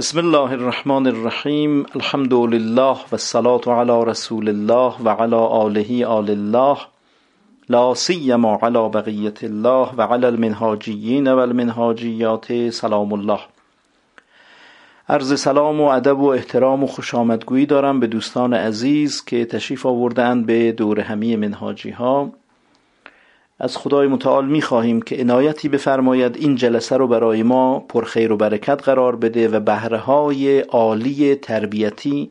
بسم الله الرحمن الرحیم الحمد لله و الصلاة علی رسول الله و علی آله آل الله لا سیما علی بقیت الله و علی المنهاجیین و المنهاجیات سلام الله عرض سلام و ادب و احترام و خوش آمدگویی دارم به دوستان عزیز که تشریف آوردن به دور همی منهاجی ها از خدای متعال می خواهیم که عنایتی بفرماید این جلسه رو برای ما پرخیر و برکت قرار بده و بهره های عالی تربیتی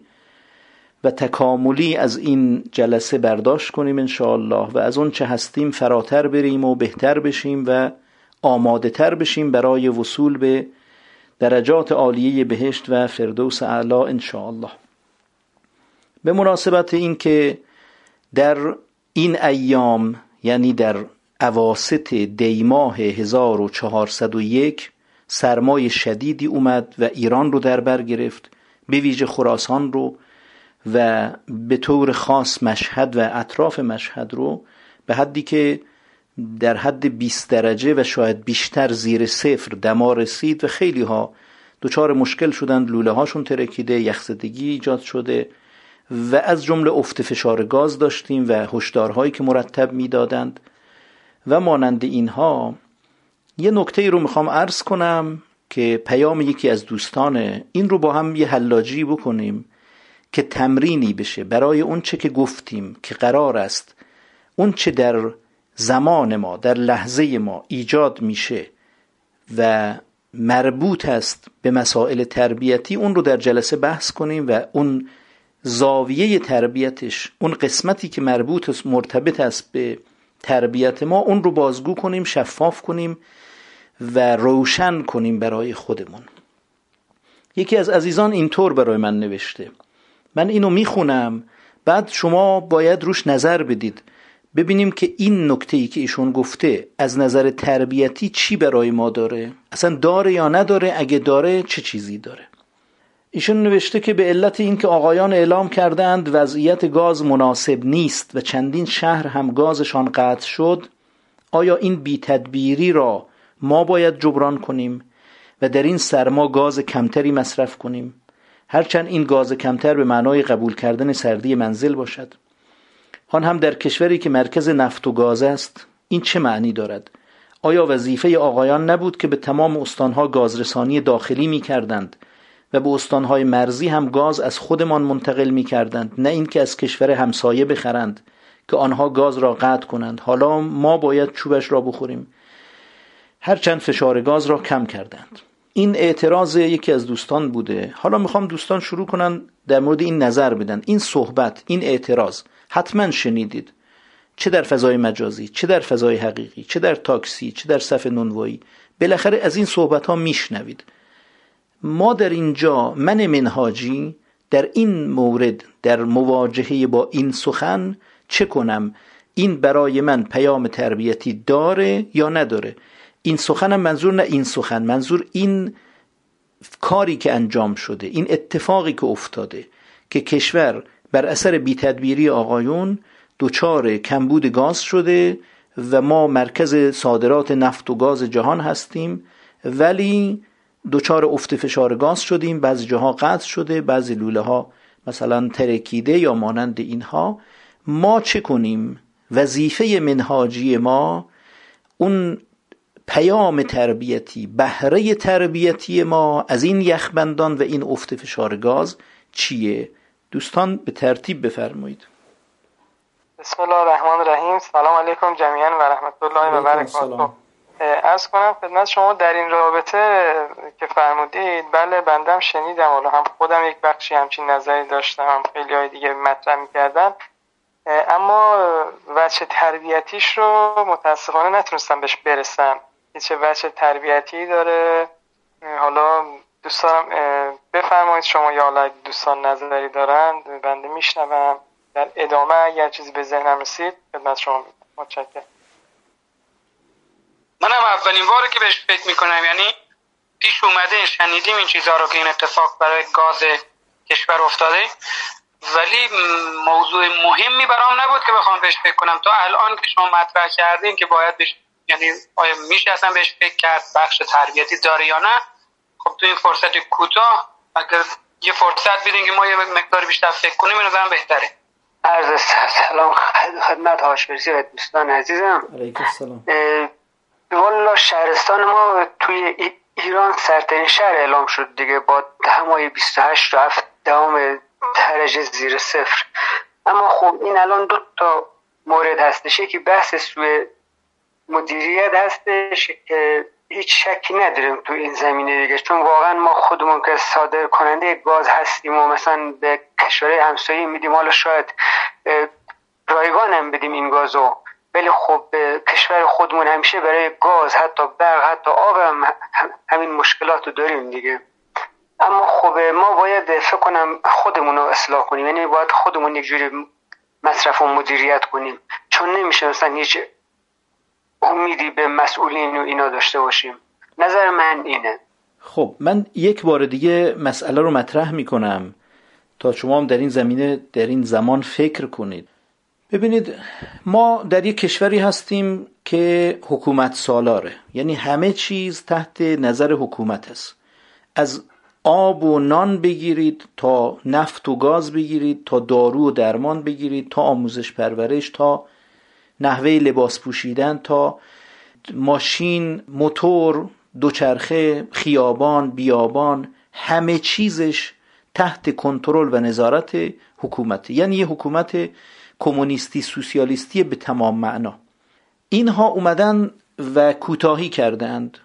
و تکاملی از این جلسه برداشت کنیم الله و از اون چه هستیم فراتر بریم و بهتر بشیم و آماده تر بشیم برای وصول به درجات عالیه بهشت و فردوس اعلا الله به مناسبت این که در این ایام یعنی در اواسط دیماه 1401 سرمای شدیدی اومد و ایران رو در بر گرفت به ویژه خراسان رو و به طور خاص مشهد و اطراف مشهد رو به حدی که در حد 20 درجه و شاید بیشتر زیر صفر دما رسید و خیلی ها دچار مشکل شدند لوله هاشون ترکیده یخزدگی ایجاد شده و از جمله افت فشار گاز داشتیم و هشدارهایی که مرتب می‌دادند. و مانند اینها یه نکته رو می‌خوام عرض کنم که پیام یکی از دوستان این رو با هم یه حلاجی بکنیم که تمرینی بشه برای اون چه که گفتیم که قرار است اون چه در زمان ما در لحظه ما ایجاد میشه و مربوط است به مسائل تربیتی اون رو در جلسه بحث کنیم و اون زاویه تربیتش اون قسمتی که مربوط است مرتبط است به تربیت ما اون رو بازگو کنیم شفاف کنیم و روشن کنیم برای خودمون. یکی از عزیزان اینطور برای من نوشته. من اینو می‌خونم بعد شما باید روش نظر بدید. ببینیم که این نکته ای که ایشون گفته از نظر تربیتی چی برای ما داره؟ اصلا داره یا نداره؟ اگه داره چه چیزی داره؟ ایشون نوشته که به علت اینکه آقایان اعلام کردند وضعیت گاز مناسب نیست و چندین شهر هم گازشان قطع شد آیا این بی تدبیری را ما باید جبران کنیم و در این سرما گاز کمتری مصرف کنیم؟ هرچند این گاز کمتر به معنای قبول کردن سردی منزل باشد. آن هم در کشوری که مرکز نفت و گاز است. این چه معنی دارد؟ آیا وظیفه آقایان نبود که به تمام استانها گازرسانی داخلی می کردند و به استانهای مرزی هم گاز از خودمان منتقل می کردند نه اینکه از کشور همسایه بخرند که آنها گاز را قطع کنند. حالا ما باید چوبش را بخوریم. هرچند فشار گاز را کم کردند. این اعتراض یکی از دوستان بوده. حالا می‌خوام دوستان شروع کنن در مورد این نظر بدن. این صحبت این اعتراض حتما شنیدید. چه در فضای مجازی چه در فضای حقیقی چه در تاکسی چه در صف نونوایی. بالاخره از این صحبت ها میشنوید. ما در اینجا من منهاجی در این مورد در مواجهه با این سخن چه کنم؟ این برای من پیام تربیتی داره یا نداره؟ این سخنم منظور نه این سخن منظور این کاری که انجام شده این اتفاقی که افتاده که کشور بر اثر بیتدبیری آقایون دچار کمبود گاز شده و ما مرکز صادرات نفت و گاز جهان هستیم ولی دچار افت فشار گاز شدیم بعضی جاها قطع شده بعضی لوله ها مثلا ترکیده یا مانند اینها. ما چه کنیم؟ وظیفه منهاجی ما اون پیام تربیتی بهره تربیتی ما از این یخبندان و این افت فشار گاز چیه؟ دوستان به ترتیب بفرمایید. بسم الله الرحمن الرحیم. سلام علیکم جمیعا و رحمت الله و برکاته. ارز کنم خدمت شما در این رابطه که فرمودید بله بندم شنیدم حالا هم خودم یک بخشی همچین نظری داشتم هم خیلی های دیگه مطرح می‌کردن. اما وچه تربیتیش رو متاسفانه نتونستم بهش برسم. چه وچه تربیتی داره. حالا دوستان بفرمایید شما یا حالا دوستان نظری دارند بنده میشنوم. در ادامه اگر چیزی به ذهنم رسید خدمت شما متشکرم. منم اولین باره که بهش فکر می‌کنم یعنی پیش اومده شنیدیم این چیزها رو که این اتفاق برای گاز کشور افتاده. ولی موضوع مهمی برام نبود که بخوام بهش فکر کنم. تا الان که شما مطرح کردین که باید بهش یعنی آیا میشه اصلا بهش فکر کرد بخش تربیتی داره یا نه خب تو این فرصت کوتاه اگر یه فرصت بیدین که ما یه مقدار بیشتر فکر کنیم به نظرم بهتره. عرض سلام. خدمت هاشپرسی و دوستان عزیزم. علیکم السلام والا شهرستان ما توی ایران سرترین شهر اعلام شد دیگه با دمای 28 و 7 دهم درجه زیر صفر. اما خب این الان دو تا مورد هستش. که بحث سوی مدیریت هستش که هیچ شکی نداریم تو این زمینه دیگه. چون واقعا ما خودمون که صادر کننده گاز هستیم و مثلا به کشورهای همسایه میدیم. حالا شاید رایگان هم بدیم این گازو. ولی خب کشور خودمون همیشه برای گاز حتی برق حتی آب هم همین مشکلات رو داریم دیگه. اما خب ما باید فکر کنم خودمون رو اصلاح کنیم. یعنی باید خودمون یک جوری مصرف و مدیریت کنیم. چون نمیشه مثلا هیچ امیدی به مسئولین و اینا داشته باشیم. نظر من اینه. خب من یک بار دیگه مسئله رو مطرح می‌کنم. تا شما هم در این زمینه در این زمان فکر کنید. ببینید ما در یک کشوری هستیم که حکومت سالاره. یعنی همه چیز تحت نظر حکومت است. از آب و نان بگیرید تا نفت و گاز بگیرید تا دارو و درمان بگیرید تا آموزش پرورش تا نحوه لباس پوشیدن تا ماشین موتور دوچرخه خیابان بیابان همه چیزش تحت کنترل و نظارت حکومت یعنی یه حکومت کمونیستی سوسیالیستی به تمام معنا. اینها اومدن و کوتاهی کردند.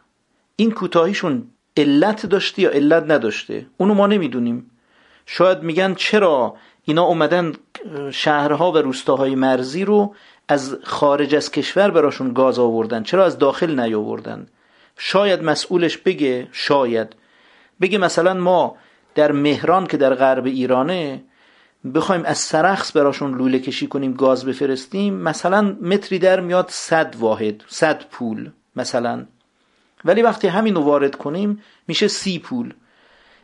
این کوتاهیشون علت داشته یا علت نداشته؟ اونو ما نمی‌دونیم. شاید میگن چرا اینا اومدن شهرها و روستاهای مرزی رو از خارج از کشور براشون گاز آوردن؟ چرا از داخل نیاوردن؟ شاید مسئولش بگه شاید. بگه مثلا ما در مهران که در غرب ایرانه بخوایم از سرخص براشون لوله کشی کنیم گاز بفرستیم مثلا متری در میاد صد واحد صد پول مثلا. ولی وقتی همین رو وارد کنیم میشه سی پول.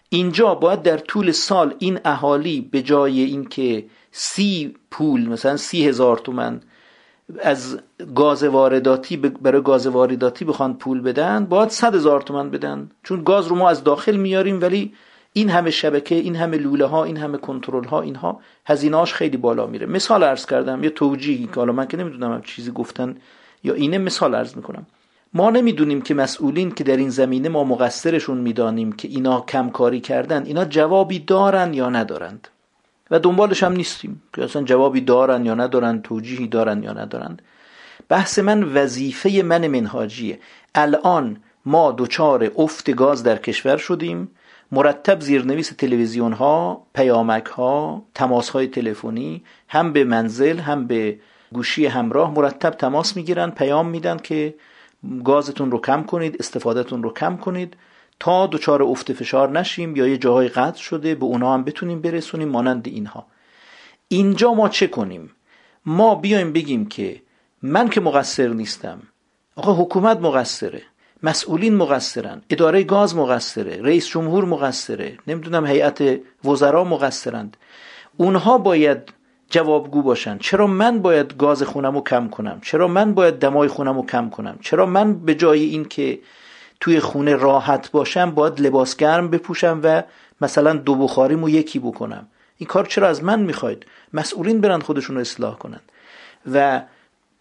اینجا باید در طول سال این اهالی به جای اینکه سی پول مثلا سی هزار تومن از گاز وارداتی برای گاز وارداتی بخوان پول بدن باید صد هزار تومن بدن. چون گاز رو ما از داخل میاریم ولی این همه شبکه این همه لوله ها این همه کنترل ها اینها هزینهاش خیلی بالا میره. مثال عرض کردم یه توجیهی که حالا من که نمی‌دونم چیزی گفتن یا اینه مثال عرض می‌کنم. ما نمی‌دونیم که مسئولین که در این زمینه ما مقصرشون می‌دانیم که اینا کم کاری کردن اینا جوابی دارن یا ندارند. و دنبالش هم نیستیم که اصلا جوابی دارن یا ندارن توجیهی دارن یا ندارن. بحث من وظیفه من منهاجیه. الان ما دچار افت گاز در کشور شدیم. مرتب زیرنویس تلویزیون ها پیامک ها تماس های تلفنی هم به منزل هم به گوشی همراه مرتب تماس می‌گیرن پیام میدن که گازتون رو کم کنید استفادهتون رو کم کنید. تا دچار افت فشار نشیم یا یه جاهای قطع شده به اونا هم بتونیم برسونیم مانند اینها. اینجا ما چه کنیم؟ ما بیایم بگیم که من که مقصر نیستم. آقا حکومت مقصره. مسئولین مقصرن اداره گاز مقصره رئیس جمهور مقصره نمی‌دونم هیئت وزرا مقصرند. اونها باید جوابگو باشن. چرا من باید گاز خونم رو کم کنم؟ چرا من باید دمای خونم رو کم کنم؟ چرا من به جای این که توی خونه راحت باشم باید لباس گرم بپوشم و مثلا دو بخاریمو یکی بکنم؟ این کار چرا از من می‌خواید؟ مسئولین برن خودشون رو اصلاح کنند و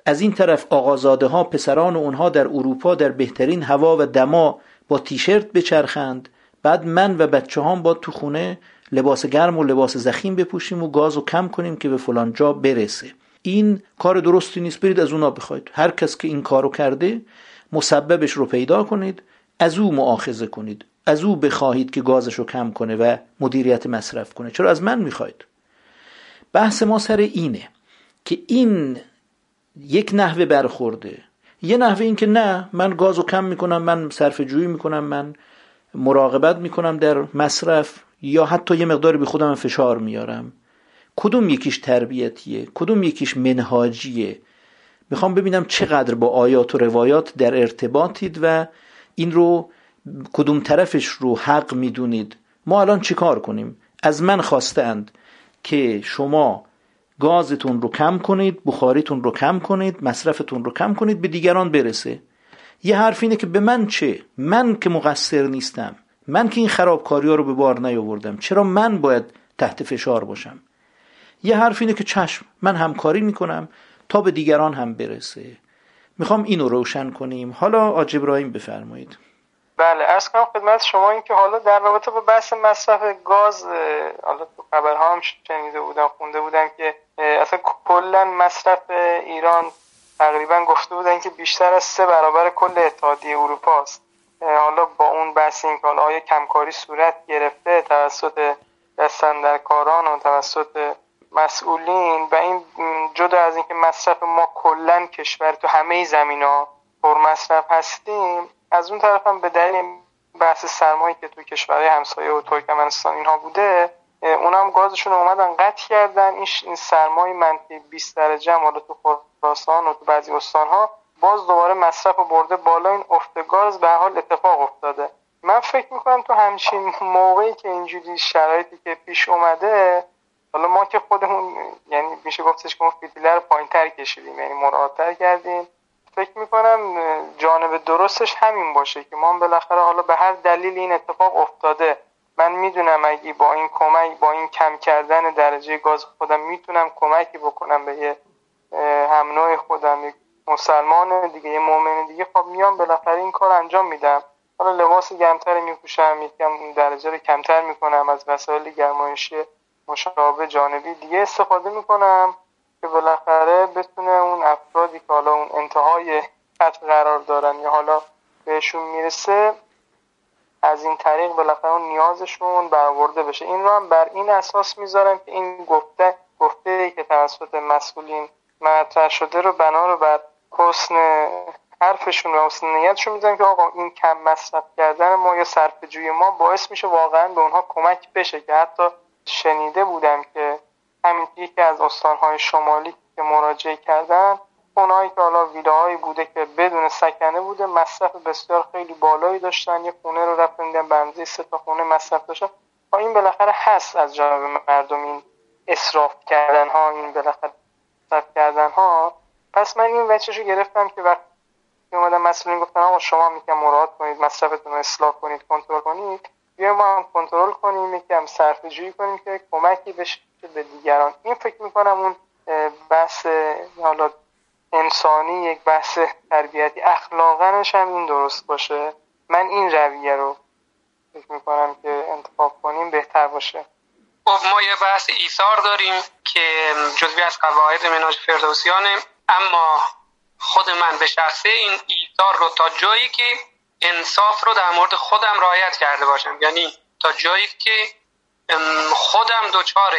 از این طرف آقازاده ها پسران و اونها در اروپا در بهترین هوا و دما با تیشرت بچرخند. بعد من و بچه هم با تو خونه لباس گرم و لباس زخیم بپوشیم و گاز و کم کنیم که به فلان جا برسه. این کار درستی نیست برید از اونا بخواید. هر کس که این کارو کرده مسببش رو پیدا کنید از او معاخذه کنید. از او بخواهید که گازش رو کم کنه و مدیریت مصرف کنه. چرا از من می‌خواید؟ بحث ما سر اینه که این یک نحوه برخورده. یه نحوه این که نه من گاز رو کم می‌کنم من صرف جویی می‌کنم من مراقبت می‌کنم در مصرف یا حتی یه مقداری به خودم فشار میارم. کدوم یکیش تربیتیه؟ کدوم یکیش منهاجیه؟ می‌خوام ببینم چقدر با آیات و روایات در ارتباطید و این رو کدوم طرفش رو حق می‌دونید. ما الان چیکار کنیم؟ از من خواستند که شما گازتون رو کم کنید بخاریتون رو کم کنید مصرفتون رو کم کنید به دیگران برسه. یه حرف اینه که به من چه؟ من که مقصر نیستم. من که این خرابکاری ها رو به بار نیاوردم. چرا من باید تحت فشار باشم؟ یه حرف اینه که چشم من همکاری می‌کنم تا به دیگران هم برسه. می‌خوام اینو روشن کنیم. حالا آج ابراهیم بفرمایید. بله ارز کنم خدمت شما این که حالا در رابطه با بحث مصرف گاز حالا تو خبرها هم شنیده بودم خونده بودم که اصلا کلا مصرف ایران تقریبا گفته بودن که بیشتر از سه برابر کل اتحادیه اروپا است. حالا با اون بحث این که آیا کمکاری صورت گرفته توسط دستندرکاران و توسط مسئولین و این جدا از اینکه مصرف ما کلا کشور تو همه زمین ها پر مصرف هستیم از اون طرف هم به دلیل بحث سرمایی که تو کشورهای همسایه و ترکمنستان اینها بوده اونا هم گازشون اومدن قطع کردن. این سرمای منفی 20 درجه هم حالا تو خراسان و تو بعضی ها باز دوباره مصرف برده بالا. این افت گاز به حال اتفاق افتاده. من فکر می‌کنم تو همچین موقعی که اینجوری شرایطی که پیش اومده حالا ما که خودمون یعنی میشه گفتش که ما فیتیله رو پایین کشیدیم یعنی مراتر کردیم. فکر می‌کنم جانب درستش همین باشه که ما بالاخره حالا به هر دلیل این اتفاق افتاده. من می‌دونم اگه با این کمک با این کم کردن درجه گاز خودم می‌تونم کمکی بکنم به یه هم خودم یک مسلمان دیگه یه مؤمن دیگه خب میام بالاخره این کار انجام میدم. حالا لباس گرمتر میپوشم یکم درجه رو کمتر می‌کنم از وسایل گرمایشی مشابه جانبی دیگه استفاده می‌کنم که بالاخره بتونه اون افرادی که حالا اون انتهای خط قرار دارن یا حالا بهشون می‌رسه از این طریق بالاخره اون نیازشون برآورده بشه. این رو هم بر این اساس می‌ذارم که این گفته گفته که توسط مسئولین مطرح شده رو بنا رو بر حسن حرفشون و حسن نیتشون می‌زنن که آقا این کم مصرف کردن ما یا صرف جوی ما باعث میشه واقعا به اونها کمک بشه که حتی شنیده بودم که همین یکی از استانهای شمالی که مراجعه کردن اونایی که حالا ویلاهایی بوده که بدون سکنه بوده مصرف بسیار خیلی بالایی داشتن. یه خونه رو رفتن دیدن بنزی سه تا خونه مصرف داشتن. با این بالاخره هست از جانب مردم این اسراف کردن ها این بالاخره مصرف کردن ها پس من این وچهشو گرفتم که وقتی اومدن مسئولین گفتن آقا شما میگم مراد کنید مصرفتون رو اصلاح کنید کنترل کنید. بیا ما هم کنترل کنیم یکم صرف جویی کنیم که کمکی بشه به دیگران. این فکر می‌کنم اون بحث حالا انسانی یک بحث تربیتی اخلاقنش هم این درست باشه. من این رویه رو فکر می‌کنم که انتخاب کنیم بهتر باشه. خب ما یه بحث ایثار داریم که جزوی از قواعد مناج فردوسیانه اما خود من به شخصه این ایثار رو تا جایی که انصاف رو در مورد خودم رعایت کرده باشم. یعنی تا جایی که خودم دچار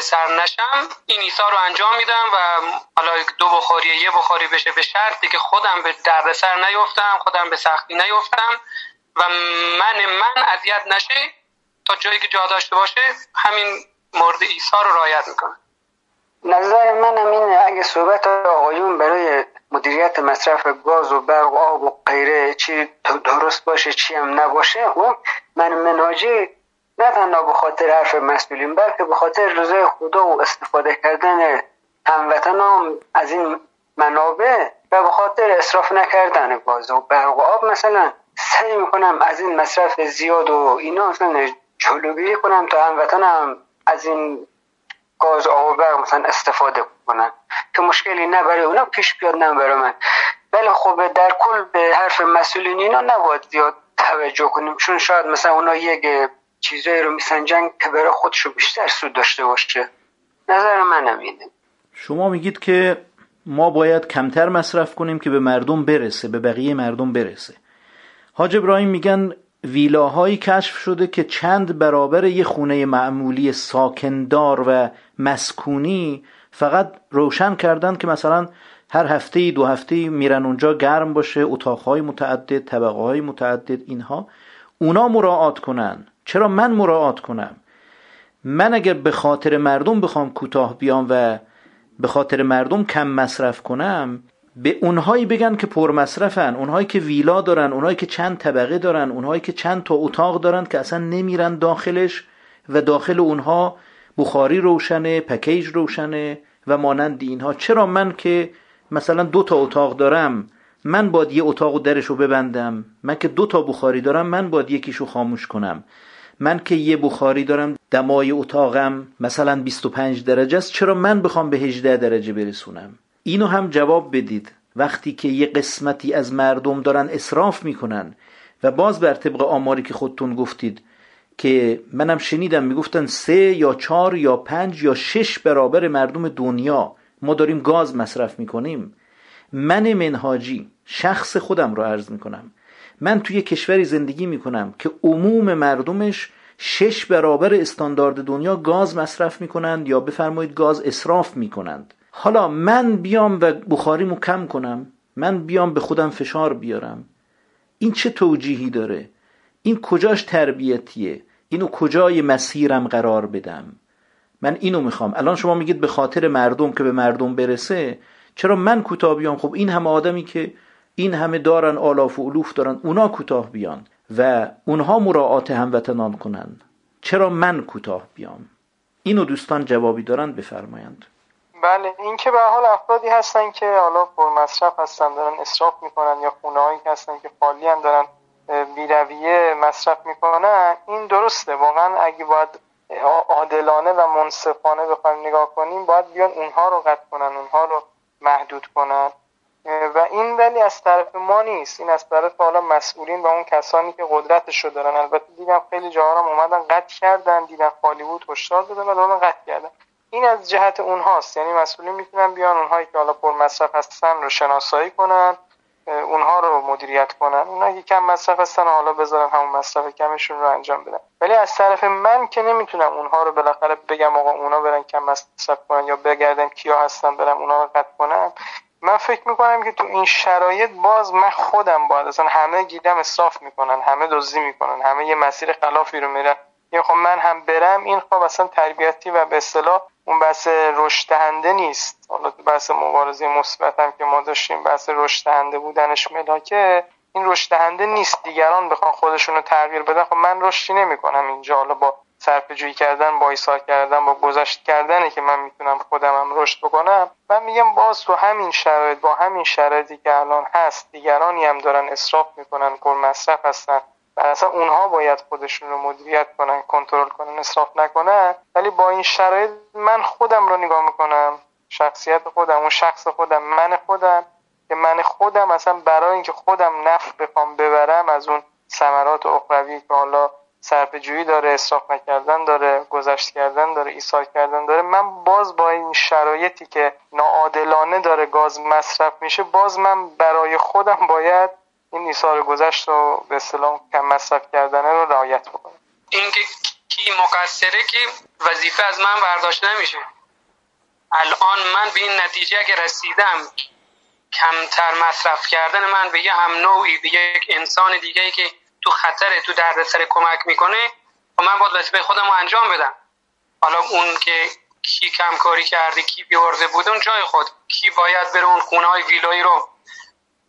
سر نشم. این ایثار رو انجام میدم و حالا دو بخاری یه بخاری بشه به شرطی که خودم به سر نیفتم خودم به سختی نیفتم و من من اذیت نشه تا جایی که جا داشته باشه همین مورد ایثار رو رعایت می‌کنم. نظر من همین اگه صحبت آقایون برای مدیریت مصرف گاز و برق و آب و غیره چی درست باشه چی هم نباشه خب من مناجی نه تنها به خاطر حرف مسئولین بلکه به خاطر رضای خدا و استفاده کردن هموطنان از این منابع و به خاطر اصراف نکردن گاز و برق و آب مثلا سعی می‌کنم از این مصرف زیاد و اینا مثلا جلوگیری کنم تا هموطنم از این گاز آب برق مثلا استفاده کنن. که مشکلی نه برای اونا پیش بیاد نه برای من. ولی خب در کل به حرف مسئولین اینا نباید زیاد توجه کنیم. چون شاید مثلا اونا یک چیزایی رو میسنجن که برای خودشو بیشتر سود داشته باشه. نظر من اینه. شما میگید که ما باید کمتر مصرف کنیم که به مردم برسه به بقیه مردم برسه. حاج ابراهیم میگن ویلاهایی کشف شده که چند برابر یه خونه معمولی ساکندار و مسکونی فقط روشن کردن که مثلا هر هفته دو هفته میرن اونجا گرم باشه اتاقهای متعدد طبقه های متعدد اینها. اونا مراعات کنن. چرا من مراعات کنم؟ من اگر به خاطر مردم بخوام کوتاه بیام و به خاطر مردم کم مصرف کنم به اونهایی بگن که پر مصرفن اونهایی که ویلا دارن اونهایی که چند طبقه دارن اونهایی که چند تا اتاق دارن که اصلا نمیرن داخلش و داخل اونها بخاری روشنه پکیج روشنه و مانند اینها. چرا من که مثلا دو تا اتاق دارم من باید یه اتاق و درش رو ببندم؟ من که دو تا بخاری دارم من باید یکیشو خاموش کنم. من که یه بخاری دارم دمای اتاقم مثلا 25 درجه است چرا من بخوام به 18 درجه برسونم؟ اینو هم جواب بدید. وقتی که یه قسمتی از مردم دارن اصراف می‌کنن و باز بر طبق آماری که خودتون گفتید که منم شنیدم می‌گفتن سه یا چهار یا پنج یا شش برابر مردم دنیا ما داریم گاز مصرف می‌کنیم من منهاجی شخص خودم رو عرض می‌کنم. من توی کشوری زندگی می‌کنم که عموم مردمش شش برابر استاندارد دنیا گاز مصرف می‌کنند یا بفرمایید گاز اصراف می‌کنند. حالا من بیام و بخاریمو کم کنم من بیام به خودم فشار بیارم. این چه توجیهی داره؟ این کجاش تربیتیه؟ اینو کجای مسیرم قرار بدم؟ من اینو می‌خوام. الان شما میگید به خاطر مردم که به مردم برسه چرا من کوتاه بیام؟ خب این همه آدمی که این همه دارن آلاف و علوف دارن اونا کوتاه بیان و اونها مراعات هموطنان کنن. چرا من کوتاه بیام؟ اینو دوستان جوابی دارن بفرمایند. بله این که به حال افرادی هستن که حالا پر مصرف هستن دارن اسراف می‌کنن یا خونه هایی هستن که خالی هم دارن بیرویه مصرف می‌کنن این درسته. واقعا اگه باید عادلانه و منصفانه بخوایم نگاه کنیم باید بیان اونها رو قطع کنن اونها رو محدود کنن. و این ولی از طرف ما نیست. این از طرف حالا مسئولین و اون کسانی که قدرتش رو دارن. البته دیدم خیلی جاها هم اومدن قطع کردن دیدن خالی بود هشدار دادن و دارن قطع کردن. این از جهت اونهاست. یعنی مسئولین می‌تونن بیان اونهایی که حالا پر مصرف هستن رو شناسایی کنن اونها رو مدیریت کنن. اونها که کم مصرف هستن حالا بذارن همون مصرف کمشون رو انجام بدن. ولی از طرف من که نمی‌تونم اونها رو بالاخره بگم آقا اونا برن کم مصرف کنن یا بگردم کیا هستن برم اونا رو قطع کنم من فکر می‌کنم که تو این شرایط باز من خودم باید اصلا همه گیدم اصراف می‌کنن همه دزدی می‌کنن همه یه مسیر خلافی رو میرن. یا خب من هم برم این خب اصلا تربیتی و به اصطلاح اون بحث رشد دهنده نیست. حالا تو بحث مبارزه مثبت هم که ما داشتیم بحث رشد دهنده بودنش ملاکه این رشد نیست. دیگران بخوان خودشون رو تغییر بدن خب من رشدی نمی‌کنم اینجا. حالا با صرفه کردن با ایثار کردن با گذشت کردنه که من می‌تونم خودم هم رشد بکنم. من میگم باز تو همین شرایط با همین شرایطی که الان هست دیگرانی هم دارن اصراف می‌کنن پر مصرف هستن و اصلا اونها باید خودشون رو مدیریت کنن کنترل کنن اصراف نکنن. ولی با این شرایط من خودم رو نگاه می‌کنم. شخصیت خودم اون شخص خودم من خودم. که من خودم اصلا برای اینکه خودم نفع بخوام ببرم از اون ثمرات اخروی که حالا جویی داره اصراف نکردن داره گذشت کردن داره ایثار کردن داره. من باز با این شرایطی که ناعادلانه داره گاز مصرف میشه باز من برای خودم باید این ایثار گذشت رو به اصطلاح کم مصرف کردن رو رعایت بکنم. اینکه کی مقصره که وظیفه از من برداشت نمیشه. الان من به این نتیجه که رسیدم کمتر مصرف کردن من به یه هم نوعی به یک انسان دیگه که تو خطر تو دردسر کمک می‌کنه و من باید وظیفه خودم رو انجام بدم. حالا اون که کی کم کاری کرده کی بیورده بود اون جای خود. کی باید بره اون خونه های ویلایی رو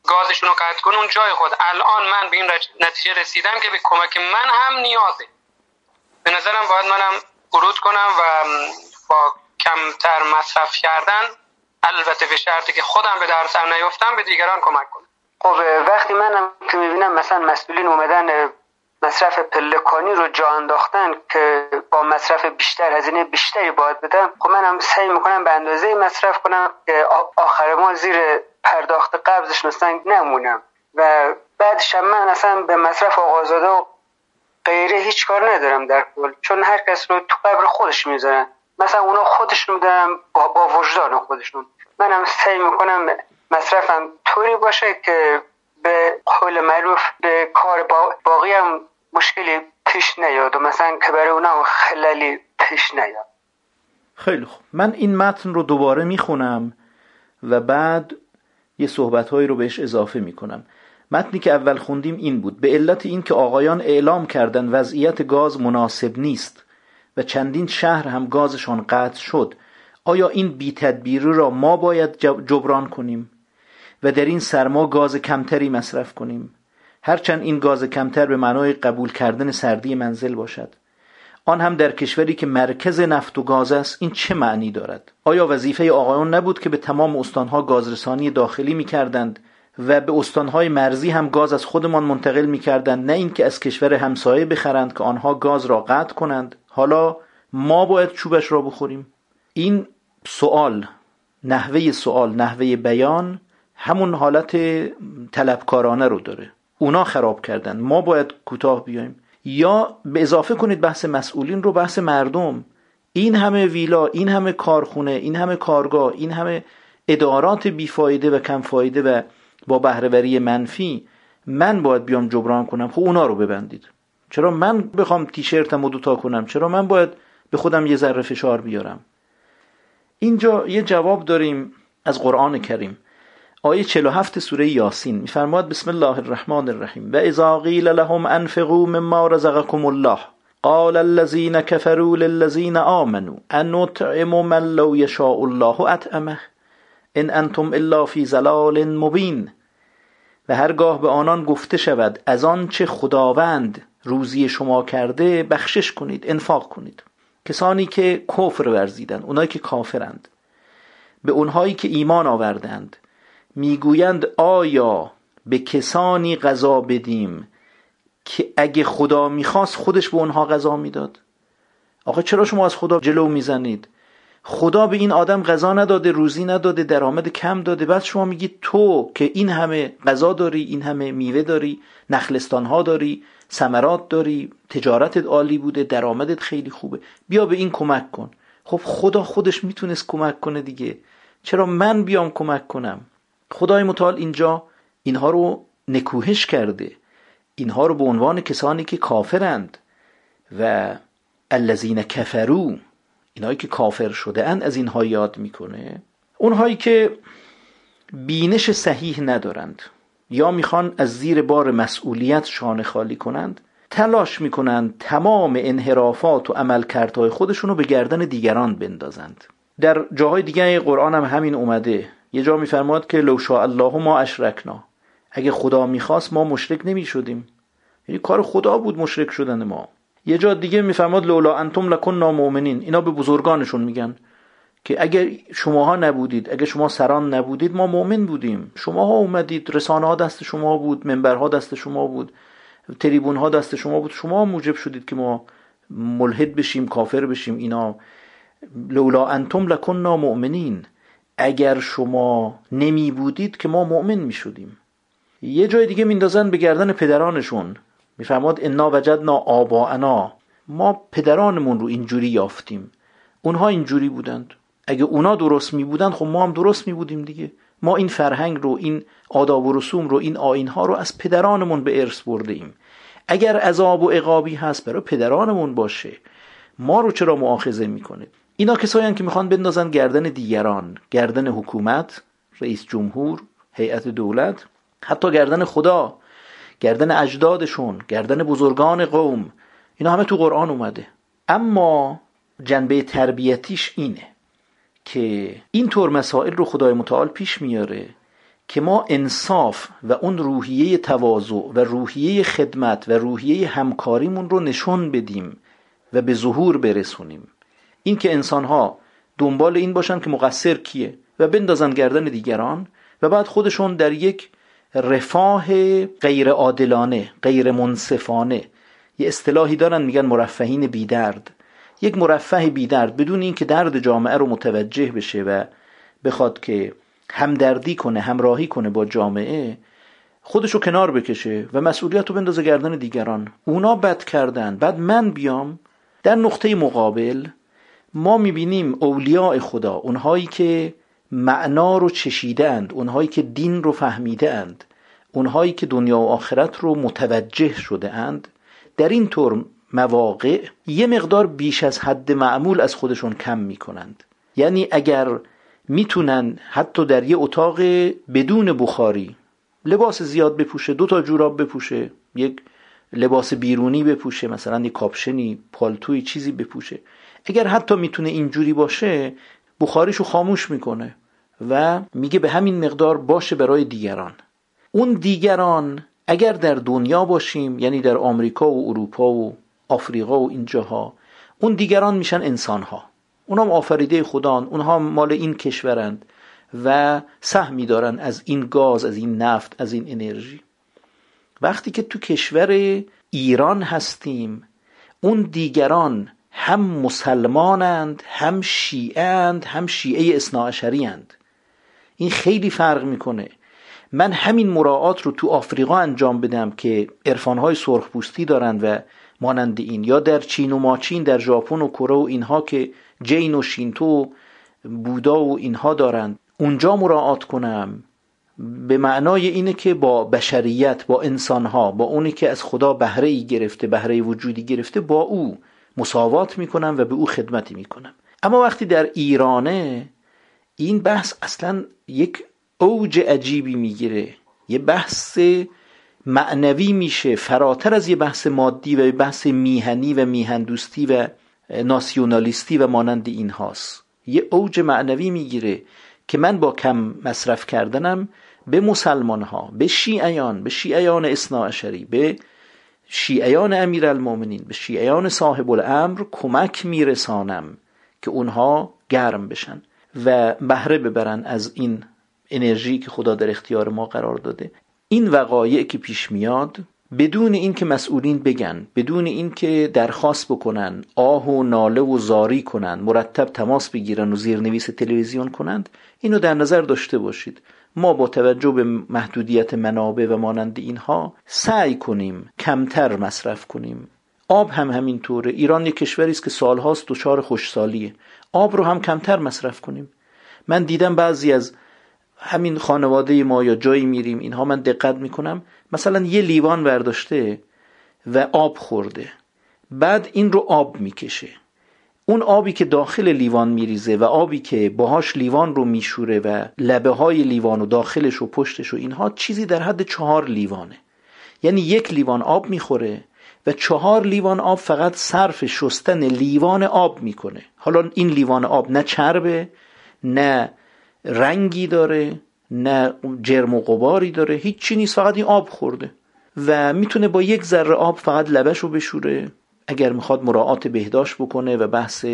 گازشون رو قطع کنه اون جای خود. الان من به این نتیجه رسیدم که به کمک من هم نیازه. به نظرم باید منم ورود کنم و با کمتر مصرف کردن البته به شرطی که خودم به در سر نیفتم به دیگران کمک کنم. خب وقتی منم که می‌بینم مثلا مسئولین اومدن مصرف پلکانی رو جا انداختن که با مصرف بیشتر هزینه بیشتری باید بدم خب منم سعی می‌کنم به اندازه مصرف کنم که آخر ما زیر پرداخت قبضش مثلا نمونم. و بعدش من اصلا به مصرف آقازاده و غیره هیچ کار ندارم در کل چون هر کس رو تو قبر خودش می‌ذارن مثلا اونا خودشون دارن با, با وجدان خودشون. منم سعی می‌کنم مصرفم طوری باشه که به قول معروف به کار باقی هم مشکلی پیش نیاد و مثلا که برای اونا خلالی پیش نیاد. خیلی خوب. من این متن رو دوباره می‌خونم و بعد یه صحبتهایی رو بهش اضافه می‌کنم. متنی که اول خوندیم این بود. به علت اینکه آقایان اعلام کردن وضعیت گاز مناسب نیست و چندین شهر هم گازشان قطع شد. آیا این بی تدبیری را ما باید جبران کنیم؟ و در این سرما گاز کمتری مصرف کنیم. هرچند این گاز کمتر به معنای قبول کردن سردی منزل باشد. آن هم در کشوری که مرکز نفت و گاز است این چه معنی دارد؟ آیا وظیفه آقایان نبود که به تمام استانها گازرسانی داخلی می کردند و به استانهای مرزی هم گاز از خودمان منتقل می‌کردند نه اینکه از کشور همسایه بخرند که آنها گاز را قطع کنند؟ حالا ما باید چوبش را بخوریم. این سوال نحوه سوال نحوه بیان همون حالت طلبکارانه رو داره. اونا خراب کردن. ما باید کوتاه بیایم. یا به اضافه کنید بحث مسئولین رو بحث مردم. این همه ویلا این همه کارخونه این همه کارگاه این همه ادارات بیفایده و کم فایده و با بهرهوری منفی من باید بیام جبران کنم. خب اونا رو ببندید. چرا من بخوام تیشرتم رو دوتا کنم؟ چرا من باید به خودم یه ذره فشار بیارم؟ اینجا یه جواب داریم از قرآن کریم. آیه 47 سوره یاسین میفرماد بسم الله الرحمن الرحیم. و اذا قیل لهم انفقوا مما رزقكم الله قال الذين كفروا للذين آمنوا ان نطعم من لو يشاء الله اطعمه ان انتم الا فی زلال مبین. و هرگاه به آنان گفته شود از آن چه خداوند روزی شما کرده بخشش کنید انفاق کنید. کسانی که کفر ورزیدن اونایی که کافرند به اونهایی که ایمان آوردند می‌گویند آیا به کسانی غذا بدیم که اگه خدا می‌خواست خودش به اونها غذا می‌داد؟ آقا چرا شما از خدا جلو می‌زنید؟ خدا به این آدم غذا نداده روزی نداده درآمد کم داده. بعد شما میگید تو که این همه غذا داری این همه میوه داری نخلستان ها داری ثمرات داری تجارتت عالی بوده درآمدت خیلی خوبه. بیا به این کمک کن. خب خدا خودش می‌تونست کمک کنه دیگه. چرا من بیام کمک کنم؟ خدای متعال اینجا اینها رو نکوهش کرده. اینها رو به عنوان کسانی که کافرند و الذین کفرو اینهایی که کافر شده اند از اینها یاد می‌کنه. اونهایی که بینش صحیح ندارند یا می‌خوان از زیر بار مسئولیت شانه خالی کنند تلاش می‌کنند تمام انحرافات و عملکردهای خودشون رو به گردن دیگران بندازند. در جاهای دیگه قرآن هم همین اومده. یه جا میفرماد که لو شاء الله ما اشرکنا. اگه خدا می‌خواست ما مشرک نمی‌شدیم. یعنی کار خدا بود مشرک شدن ما. یه جا دیگه میفرماد لولا انتم لکن مؤمنین. اینا به بزرگانشون میگن که اگر شماها نبودید اگر شما سران نبودید ما مؤمن بودیم. شماها اومدید رسانه ها دست شما بود منبرها دست شما بود تریبون ها دست شما بود. شما موجب شدید که ما ملحد بشیم کافر بشیم اینا. لولا انتم لکننا مؤمنین. اگر شما نمی بودید که ما مؤمن می شدیم. یه جای دیگه میندازن به گردن پدرانشون. میفرماد انا وجدنا آباءنا. ما پدرانمون رو اینجوری یافتیم. اونها اینجوری بودند. اگه اونا درست می بودند خب ما هم درست می بودیم دیگه. ما این فرهنگ رو این آداب و رسوم رو این آین ها رو از پدرانمون به ارث برده ایم اگر عذاب و عقابی هست برای پدرانمون باشه. ما رو چرا مؤاخذه می‌کنه اینا کسایی که می‌خوان بندازن گردن دیگران گردن حکومت رئیس جمهور هیئت دولت حتی گردن خدا گردن اجدادشون گردن بزرگان قوم اینا همه تو قرآن اومده. اما جنبه تربیتیش اینه که این طور مسائل رو خدای متعال پیش میاره که ما انصاف و اون روحیه تواضع و روحیه خدمت و روحیه همکاریمون رو نشون بدیم و به ظهور برسونیم. این که انسانها دنبال این باشن که مقصر کیه و بندازن گردن دیگران و بعد خودشون در یک رفاه غیر عادلانه غیر منصفانه یه اصطلاحی دارن میگن مرفهین بیدرد. یک مرفه بیدرد بدون اینکه درد جامعه رو متوجه بشه و بخواد که همدردی کنه همراهی کنه با جامعه خودشو کنار بکشه و مسئولیت رو بندازه گردن دیگران. اونا بد کردن. بعد من بیام در نقطه مقابل ما می‌بینیم اولیاء خدا اونهایی که معنا رو چشیدند اونهایی که دین رو فهمیده اند اونهایی که دنیا و آخرت رو متوجه شده اند در این طور مواقع یه مقدار بیش از حد معمول از خودشون کم می‌کنند. یعنی اگر می‌تونن حتی در یه اتاق بدون بخاری لباس زیاد بپوشه دو تا جوراب بپوشه یک لباس بیرونی بپوشه مثلا یک کاپشنی پالتوی چیزی بپوشه. اگر حتی می‌تونه اینجوری باشه بخاریشو خاموش می‌کنه و میگه به همین مقدار باشه برای دیگران. اون دیگران اگر در دنیا باشیم یعنی در آمریکا و اروپا و آفریقا و اینجاها اون دیگران میشن انسانها. اونام آفریده خدان اونها مال این کشورند و سهمی دارن از این گاز از این نفت از این انرژی. وقتی که تو کشور ایران هستیم اون دیگران هم مسلمانند هم شیعند هم شیعه اصناعشری این خیلی فرق می‌کنه. من همین مراعات رو تو آفریقا انجام بدم که عرفانهای سرخپوستی دارند و مانند این یا در چین و ماچین در ژاپن و کره و اینها که جین و شینتو بودا و اینها دارند. اونجا مراعات کنم. به معنای اینه که با بشریت با انسانها با اونی که از خدا بهره ای گرفته بهره وجودی گرفته با او. مساوات می‌کنم و به او خدمتی می‌کنم. اما وقتی در ایرانه این بحث اصلا یک اوج عجیبی می‌گیره. یه بحث معنوی میشه فراتر از یه بحث مادی و یه بحث میهنی و میهندوستی و ناسیونالیستی و مانند این هاست یه اوج معنوی می‌گیره که من با کم مصرف کردنم به مسلمان ها به شیعیان به شیعیان اصناعشری به شیعیان امیر المومنین به شیعیان صاحب الامر کمک میرسانم که اونها گرم بشن و بهره ببرن از این انرژی که خدا در اختیار ما قرار داده. این وقایع که پیش میاد بدون اینکه مسئولین بگن بدون اینکه درخواست بکنن آه و ناله و زاری کنن مرتب تماس بگیرن و زیرنویس تلویزیون کنند اینو در نظر داشته باشید. ما با توجه به محدودیت منابع و مانند اینها سعی کنیم کمتر مصرف کنیم. آب هم همینطوره. ایران یک کشوری است که سالهاست دچار خوشسالیه. آب رو هم کمتر مصرف کنیم. من دیدم بعضی از همین خانواده ما یا جایی میریم اینها من دقت می‌کنم مثلا یه لیوان برداشته و آب خورده. بعد این رو آب می‌کشه. اون آبی که داخل لیوان میریزه و آبی که باهاش لیوان رو میشوره و لبه های لیوان و داخلش و پشتش و اینها چیزی در حد چهار لیوانه. یعنی یک لیوان آب می‌خوره و چهار لیوان آب فقط صرف شستن لیوان آب می‌کنه. حالا این لیوان آب نه چربه نه رنگی داره نه جرم و قباری داره هیچی نیست فقط این آب خورده. و می‌تونه با یک ذره آب فقط لبش رو بشوره. اگر می‌خواد مراعات بهداشت بکنه و بحث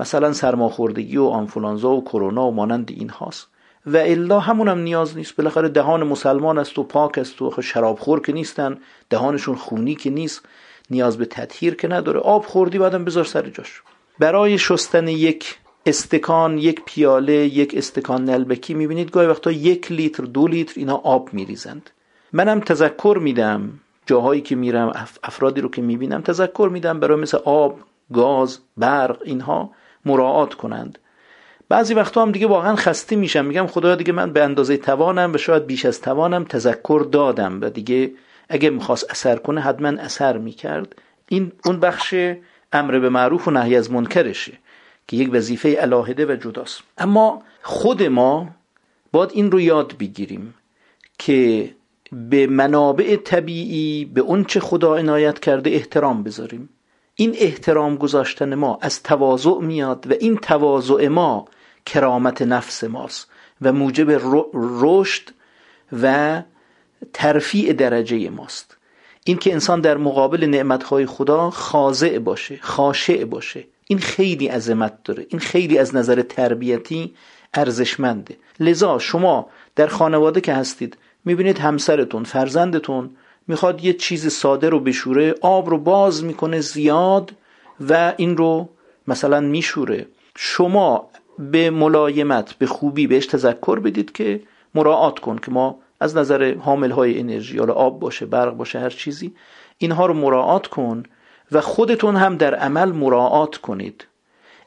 مثلا سرماخوردگی و آنفولانزا و کرونا و مانند این هاست و الا همون هم نیاز نیست. بالاخره دهان مسلمان است و پاک است و شرابخور که نیستن دهانشون خونی که نیست نیاز به تطهیر که نداره. آب خوردی بعدم بذار سر جاش. برای شستن یک استکان یک پیاله یک استکان نلبکی می‌بینید گاهی وقتا یک لیتر دو لیتر اینا آب میریزند. منم تذکر میدم. جاهایی که میرم افرادی رو که می‌بینم تذکر میدم برای مثل آب گاز برق اینها مراعات کنند. بعضی وقتا هم دیگه واقعا خسته میشم. میگم خدایا دیگه من به اندازه توانم و شاید بیش از توانم تذکر دادم و دیگه اگه می‌خواست اثر کنه حتما اثر می‌کرد. این اون بخش امر به معروف و نهی از منکرشه که یک وظیفه علاهده و جداست. اما خود ما باید این رو یاد بگیریم که به منابع طبیعی به اون چه خدا عنایت کرده احترام بذاریم. این احترام گذاشتن ما از تواضع میاد و این تواضع ما کرامت نفس ماست و موجب رشد و ترفیع درجه ماست. این که انسان در مقابل نعمتهای خدا خاضع باشه خاشع باشه. این خیلی عظمت داره. این خیلی از نظر تربیتی ارزشمنده. لذا شما در خانواده که هستید می‌بینید همسرتون فرزندتون می‌خواد یه چیز ساده رو بشوره آب رو باز می‌کنه زیاد و این رو مثلا میشوره. شما به ملایمت به خوبی بهش تذکر بدید که مراعات کن که ما از نظر حامل های انرژی حالا آب باشه برق باشه هر چیزی اینها رو مراعات کن و خودتون هم در عمل مراعات کنید.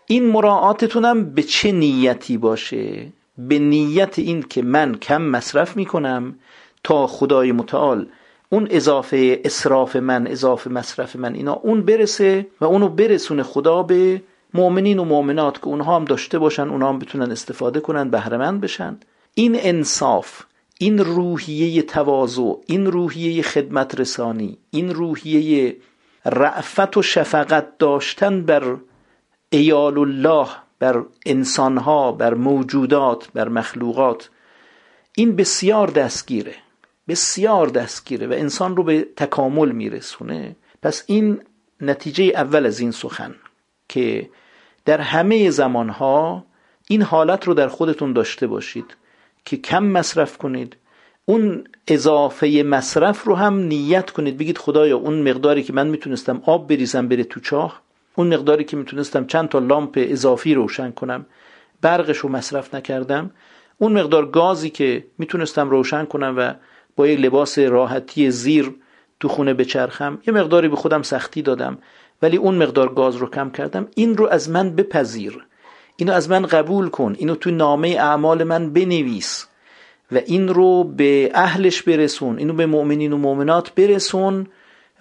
این مراعاتتون هم به چه نیتی باشه؟ به نیت این که من کم مصرف می‌کنم تا خدای متعال اون اضافه اصراف من اضافه مصرف من اینا اون برسه و اونو برسونه خدا به مؤمنین و مؤمنات که اونها هم داشته باشن اونها هم بتونن استفاده کنن بهرهمند بشن. این انصاف این روحیه تواضع این روحیه خدمت رسانی این روحیه رعفت و شفقت داشتن بر ایال الله بر انسانها بر موجودات بر مخلوقات. این بسیار دستگیره بسیار دستگیره و انسان رو به تکامل میرسونه. پس این نتیجه اول از این سخن که در همه زمانها این حالت رو در خودتون داشته باشید که کم مصرف کنید اون اضافه مصرف رو هم نیت کنید. بگید خدایا اون مقداری که من می‌تونستم آب بریزم بره تو چاه اون مقداری که می‌تونستم چند تا لامپ اضافی روشن کنم. برقش رو مصرف نکردم. اون مقدار گازی که می‌تونستم روشن کنم و با یک لباس راحتی زیر تو خونه بچرخم یه مقداری به خودم سختی دادم. ولی اون مقدار گاز رو کم کردم. این رو از من بپذیر. اینو از من قبول کن. اینو تو نامه اعمال من بنویس و این رو به اهلش برسون. اینو به مؤمنین و مؤمنات برسون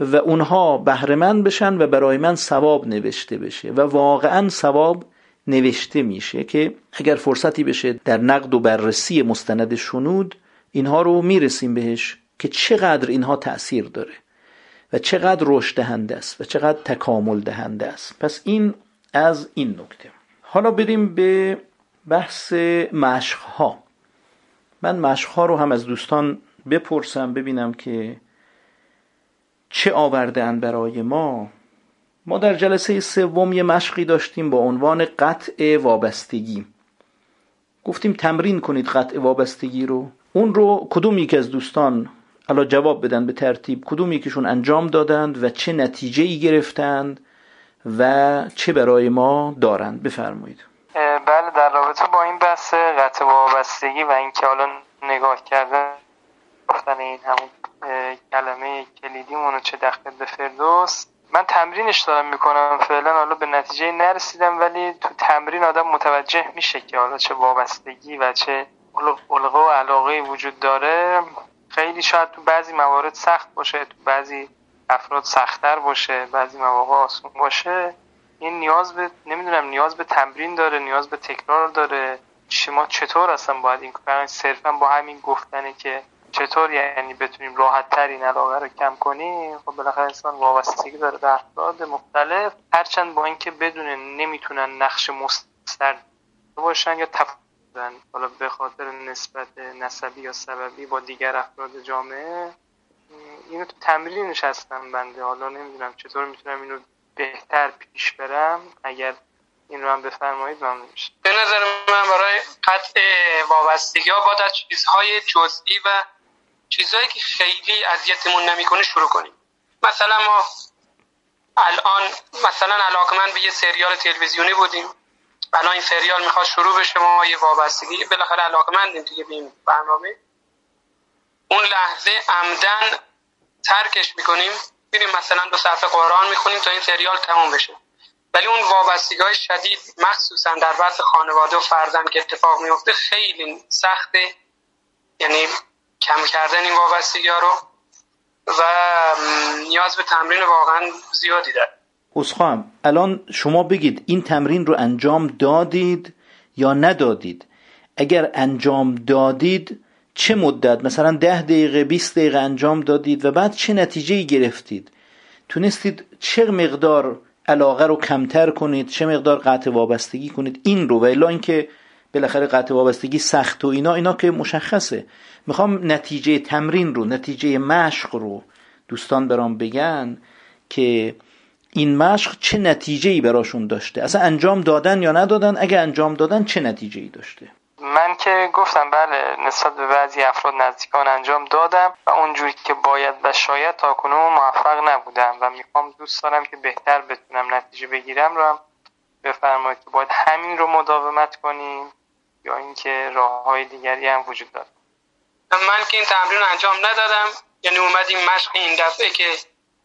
و اونها بهرهمند بشن و برای من ثواب نوشته بشه و واقعا ثواب نوشته میشه که اگر فرصتی بشه در نقد و بررسی مستند شنود اینها رو می‌رسیم بهش که چقدر اینها تأثیر داره و چقدر رشد دهنده است و چقدر تکامل دهنده است. پس این از این نکته. حالا بریم به بحث مشق ها من مشق ها رو هم از دوستان بپرسم ببینم که چه آوردن برای ما؟ ما در جلسه سوم یه مشقی داشتیم با عنوان قطع وابستگی. گفتیم تمرین کنید قطع وابستگی رو. اون رو کدوم یک از دوستان حالا جواب بدن به ترتیب کدوم یکیشون انجام دادند و چه نتیجه ای گرفتند و چه برای ما دارند؟ بفرمایید. بله در رابطه با این بحث قطع وابستگی و اینکه حالا نگاه کردن گفتن این همون کلمه کلیدیمون رو چه دخل به فردوس. من تمرینش دارم می‌کنم فعلا حالا به نتیجه نرسیدم ولی تو تمرین آدم متوجه میشه که حالا چه وابستگی و چه علقه و علاقه وجود داره. خیلی شاید تو بعضی موارد سخت باشه تو بعضی افراد سختتر باشه بعضی مواقع آسون باشه. این نیاز به نمی‌دونم نیاز به تمرین داره نیاز به تکرار داره. شما چطور اصلا باید این کار صرفا با همین گفتنه که چطور یعنی بتونیم راحت تر این علاقه رو کم کنیم؟ خب بالاخره انسان وابستگی داره به افراد مختلف. هرچند با اینکه بدون نمی‌تونن نقش مستر باشن یا تفاوتن حالا به خاطر نسبت نسبی یا سببی با دیگر افراد جامعه اینو تو تمرینش هستم بنده. حالا نمی‌دونم چطور می‌تونم اینو بهتر پیش برم. اگر این رو هم بفرمایید ممنون به نظر من برای قطع وابستگی ها باید از چیزهای جزئی و چیزهایی که خیلی اذیتمون نمی‌کنه شروع کنیم. مثلا ما الان مثلا من به یه سریال تلویزیونی بودیم. الان این سریال می‌خواد شروع بشه ما یه وابستگی بالاخره علاقمندیم دیگه به این برنامه. اون لحظه عمدن ترکش می‌کنیم میریم مثلا دو صفحه قرآن می‌خونیم تا این سریال تموم بشه. ولی اون وابستگی های شدید مخصوصا در بحث خانواده و فرزند که اتفاق میفته خیلی سخته. یعنی کم کردن این وابستگی رو و نیاز به تمرین واقعا زیادی داره اسخام الان شما بگید این تمرین رو انجام دادید یا ندادید؟ اگر انجام دادید چه مدت؟ مثلا ده دقیقه 20 دقیقه انجام دادید و بعد چه نتیجه گرفتید؟ تونستید چه مقدار علاقه رو کمتر کنید؟ چه مقدار قطع وابستگی کنید؟ این رو و الا اینکه بالاخره قطع وابستگی سخت و اینا اینا که مشخصه. می‌خوام نتیجه تمرین رو نتیجه مشق رو دوستان برام بگن که این مشق چه نتیجه ای براشون داشته؟ اصلا انجام دادن یا ندادن؟ اگه انجام دادن چه نتیجه ای داشته؟ من که گفتم بله نسبت به بعضی افراد نزدیکان انجام دادم و اونجوری که باید و شاید تا کنون موفق نبودم و می‌خوام دوست دارم که بهتر بتونم نتیجه بگیرم رو هم بفرمایید که باید همین رو مداومت کنیم یا اینکه راه های دیگری هم وجود داره من که این تمرین انجام ندادم یعنی اومدیم مشق این دفعه که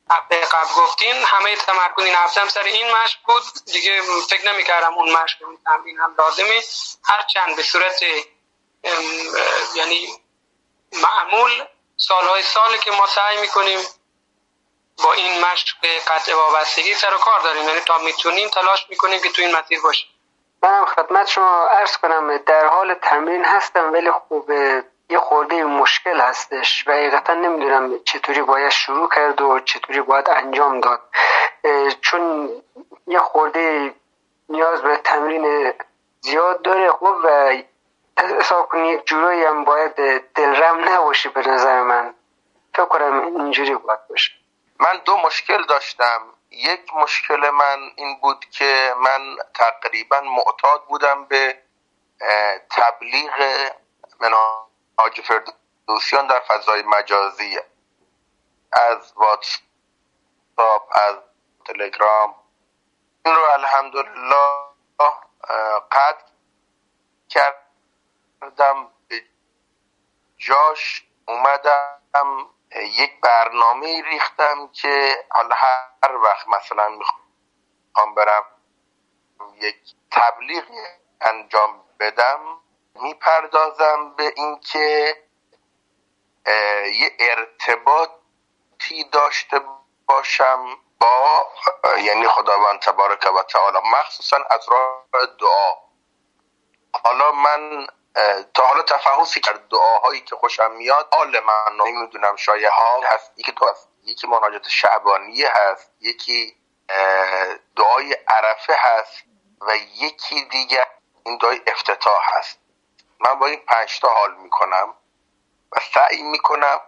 هفته قبل گفتین همه تمرکز این هفته سر این مشق بود. دیگه فکر نمی‌کردم اون مشق اون تمرین هم لازمه. هرچند به صورت یعنی معمول سالهای ساله که ما سعی می‌کنیم با این مشق قطع وابستگی سر و کار داریم. یعنی تا می‌تونیم تلاش می‌کنیم که تو این مسیر باشیم. منم خدمت شما عرض کنم در حال تمرین هستم ولی خوب یه خورده مشکل هستش و حقیقتا نمی‌دونم چطوری باید شروع کرد و چطوری باید انجام داد. چون یه خورده نیاز به تمرین زیاد داره خب و حساب کنی یک جورایی هم باید دلرم نباشه به نظر من. فکر کنم اینجوری باید باشه. من دو مشکل داشتم. یک مشکل من این بود که من تقریبا معتاد بودم به تبلیغ مناج فردوسیان در فضای مجازی از واتساپ از تلگرام این رو الحمدلله قطع کردم. جاش اومدم یک برنامه ریختم که حالا هر وقت مثلا می‌خوام برم یک تبلیغ انجام بدم. می‌پردازم به اینکه یه ارتباطی داشته باشم با یعنی خداوند تبارک و تعالی مخصوصا از راه دعا. حالا من تا حالا تفحصی کرد دعاهایی که خوشم میاد حال من نمی‌دونم شایه ها هست. یکی تو هست یکی مناجات شعبانیه هست یکی دعای عرفه هست و یکی دیگر این دعای افتتاح هست. من با این پنج حال می‌کنم و سعی می‌کنم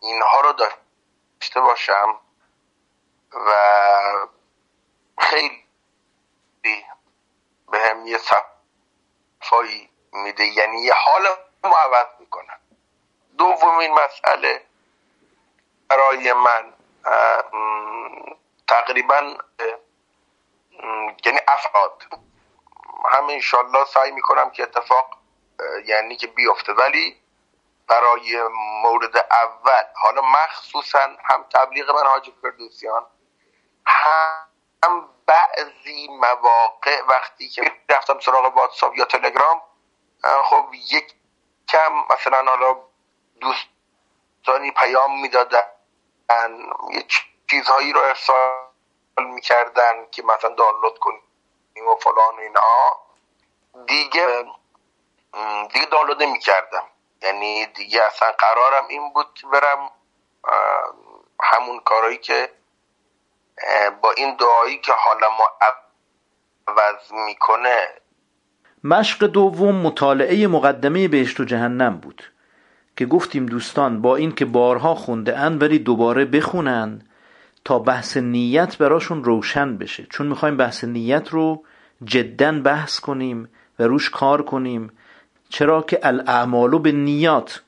اینها رو داشته باشم و خیلی به هم یه صفایی میده یعنی یه حال رو عوض می‌کنم. دومین مسئله برای من تقریبا یعنی افراد. همه انشالله سعی می‌کنم که اتفاق یعنی که بیفته. ولی برای مورد اول حالا مخصوصا هم تبلیغ من حاجی فردوسیان هم بعضی مواقع وقتی که رفتم سراغ واتساپ یا تلگرام خب یک کم مثلا حالا دوستانی پیام می‌دادن یه چیزهایی رو ارسال می‌کردن که مثلا دانلود کنیم و فلان و اینها دیگه دیگه دانلود نمی‌کردم. یعنی دیگه اصلا قرارم این بود که برم همون کارهایی که با این دعایی که حالا ما عوض می‌کنه. مشق دوم مطالعه مقدمه بهشت و جهنم بود که گفتیم دوستان با این که بارها خونده اند ولی دوباره بخونن تا بحث نیت براشون روشن بشه. چون می‌خوایم بحث نیت رو جدا بحث کنیم و روش کار کنیم. چرا که الاعمال به نیات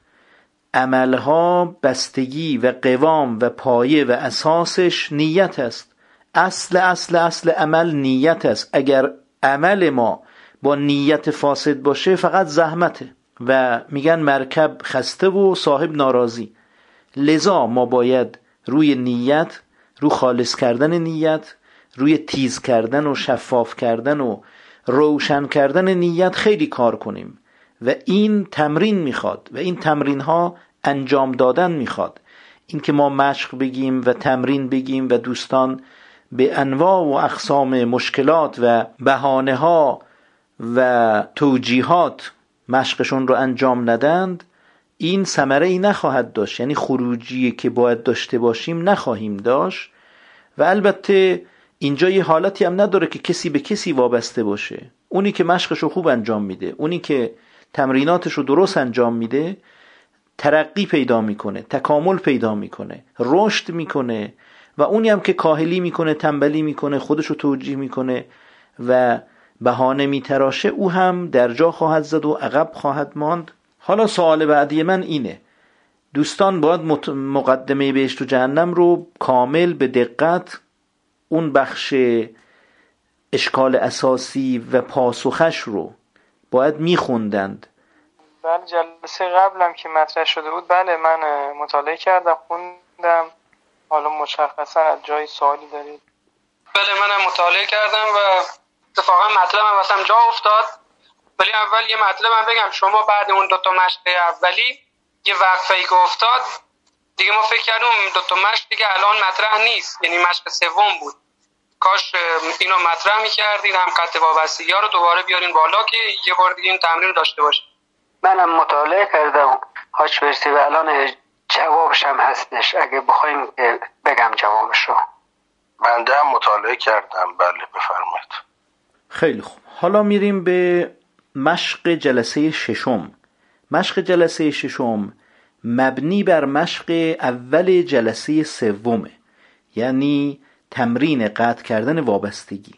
عملها بستگی و قوام و پایه و اساسش نیت است. اصل اصل اصل عمل نیت است. اگر عمل ما با نیت فاسد باشه فقط زحمته. و میگن مرکب خسته و صاحب ناراضی. لذا ما باید روی نیت رو خالص کردن نیت روی تیز کردن و شفاف کردن و روشن کردن نیت خیلی کار کنیم. و این تمرین می‌خواد و این تمرین ها انجام دادن می‌خواد. اینکه ما مشق بگیم و تمرین بگیم و دوستان به انواع و اقسام مشکلات و بهانه ها و توجیهات مشقشون رو انجام ندند این ثمره ای نخواهد داشت. یعنی خروجی که باید داشته باشیم نخواهیم داشت. و البته اینجا یه حالتی هم نداره که کسی به کسی وابسته باشه. اونی که مشقش رو خوب انجام میده اونی که تمریناتش رو درست انجام میده ترقی پیدا می‌کنه تکامل پیدا می‌کنه رشد می‌کنه و اونی هم که کاهلی می‌کنه تنبلی می‌کنه خودش رو توجیه می‌کنه و بهانه میتراشه او هم در جا خواهد زد و عقب خواهد ماند. حالا سوال بعدی من اینه. دوستان باید مقدمه بهشت و جهنم رو کامل به دقت اون بخش اشکال اساسی و پاسخش رو باید میخوندند. بله جلسه قبلم که مطرح شده بود. بله من مطالعه کردم خوندم. حالا مشخصا از جای سوالی دارید. بله منم مطالعه کردم و اتفاقا مطلبم واسم جا افتاد. ولی اول یه مطلبم بگم. شما بعد اون دوتا مشق اولی یه وقفه ای که افتاد دیگه ما فکر کردیم دوتا مشق دیگه الان مطرح نیست. یعنی مشق سوم بود. کاش اینو مطرح می‌کردین هم قطع وابستگی ها رو دوباره بیارین بالا که یه بار دیگه این تمرین داشته باشین. منم مطالعه کردم. هاش برسی و الان جوابش هم هستش. اگه بخوایم بگم جوابش رو بنده هم مطالعه کردم. بله بفرمایید. خیلی خوب. حالا میریم به مشق جلسه ششم. مشق جلسه ششم مبنی بر مشق اول جلسه سومه. یعنی تمرین قطع کردن وابستگی.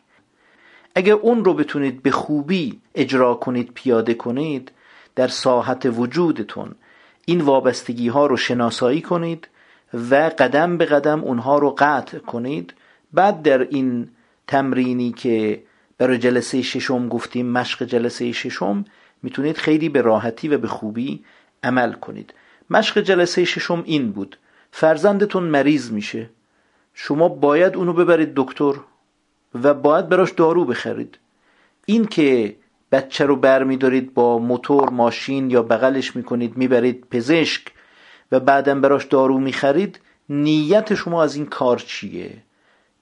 اگر اون رو بتونید به خوبی اجرا کنید پیاده کنید در ساحت وجودتون این وابستگی ها رو شناسایی کنید و قدم به قدم اونها رو قطع کنید. بعد در این تمرینی که برای جلسه ششم گفتیم مشق جلسه ششم می‌تونید خیلی به راحتی و به خوبی عمل کنید. مشق جلسه ششم این بود. فرزندتون مریض میشه. شما باید اونو ببرید دکتر و باید براش دارو بخرید. این که بچه رو بر میدارید با موتور ماشین یا بغلش می‌کنید می‌برید پزشک و بعدم براش دارو می‌خرید نیت شما از این کار چیه؟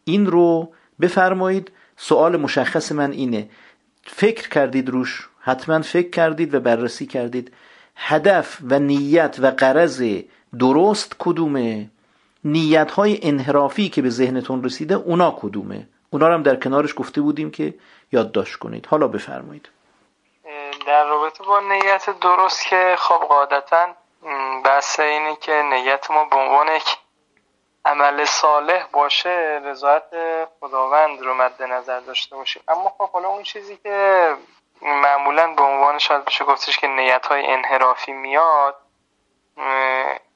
این رو بفرمایید. سوال مشخص من اینه. فکر کردید روش حتما فکر کردید و بررسی کردید. هدف و نیت و قرض درست کدومه؟ نیت های انحرافی که به ذهنتون رسیده اونا کدومه؟ اونا رو هم در کنارش گفته بودیم که یادداشت کنید. حالا بفرمایید. در رابطه با نیت درست که خب قاعدتا بحث اینه که نیت ما به عنوان یک عمل صالح باشه رضایت خداوند رو مد نظر داشته باشیم. اما خب حالا اون چیزی که معمولا به عنوان شاید بشه گفتش که نیت های انحرافی میاد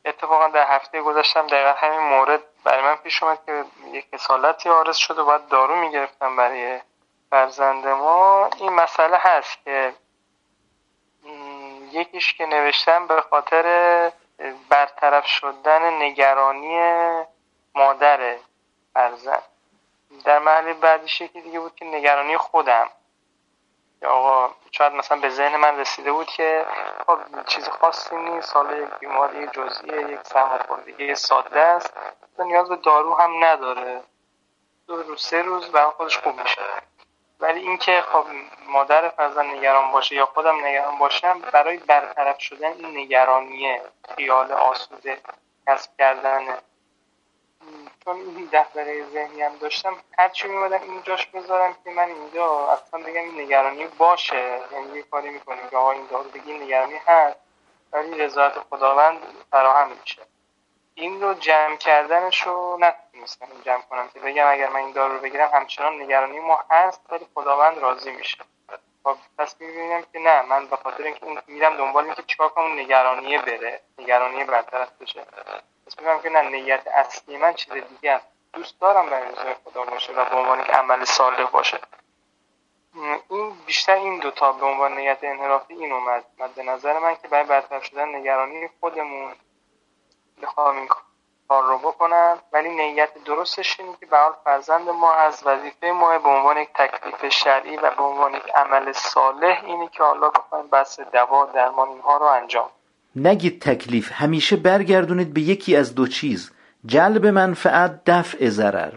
اتفاقا در هفته گذاشتم دقیقا همین مورد برای من پیش اومد که یک اصالتی آرز شده و باید دارو می‌گرفتم برای فرزند ما. این مسئله هست که یکیش که نوشتم به خاطر برطرف شدن نگرانی مادر فرزند. در محل بعدیش یکی دیگه بود که نگرانی خودم. که آقا شاید مثلا به ذهن من رسیده بود که خب چیز خاصی نیست سال یک بیماری جزئیه یک سرماخوردگی ساده است. نیاز به دارو هم نداره. دو روز سه روز برای خودش خوب میشه. ولی اینکه خب مادر فرزند نگران باشه یا خودم نگران باشم برای برطرف شدن این نگرانی خیال آسوده کسب کردن چون این دفتره ذهنی هم داشتم هرچی میمدم اینجاش بذارم که من اینجا اصلا بگم این نگرانی باشه. یعنی یه کاری می‌کنیم که آقا این دارو بگی نگرانی هست. ولی رضایت خداوند فراهم میشه. این رو جمع کردنش رو نتونستم جمع کنم که بگم اگر من این دارو رو بگیرم همچنان نگرانی ما هست ولی خداوند راضی میشه. خب پس می‌بینم که نه من به خاطر اینکه اون میرم دنبال اینکه چیکار کنم نگرانیه بره. نگرانی برطرف بشه. پس میگم که نه نیت اصلی من چیز دیگه است. دوست دارم به رضای خدا باشه و به عنوان که عمل صالح باشه. این بیشتر این دوتا به عنوان نیت انحرافی این اومد. مد نظر من که برای برطرف شدن نگرانی خودمون بخوام این کار رو بکنم. ولی نیت درستش اینه که به فرزند ما از وظیفه ما به عنوان یک تکلیف شرعی و به عنوان یک عمل صالح اینه که حالا بخوایم بحث دوا درمان اینها رو انجام نگید تکلیف همیشه برگردونید به یکی از دو چیز. جلب منفعت دفع ضرر.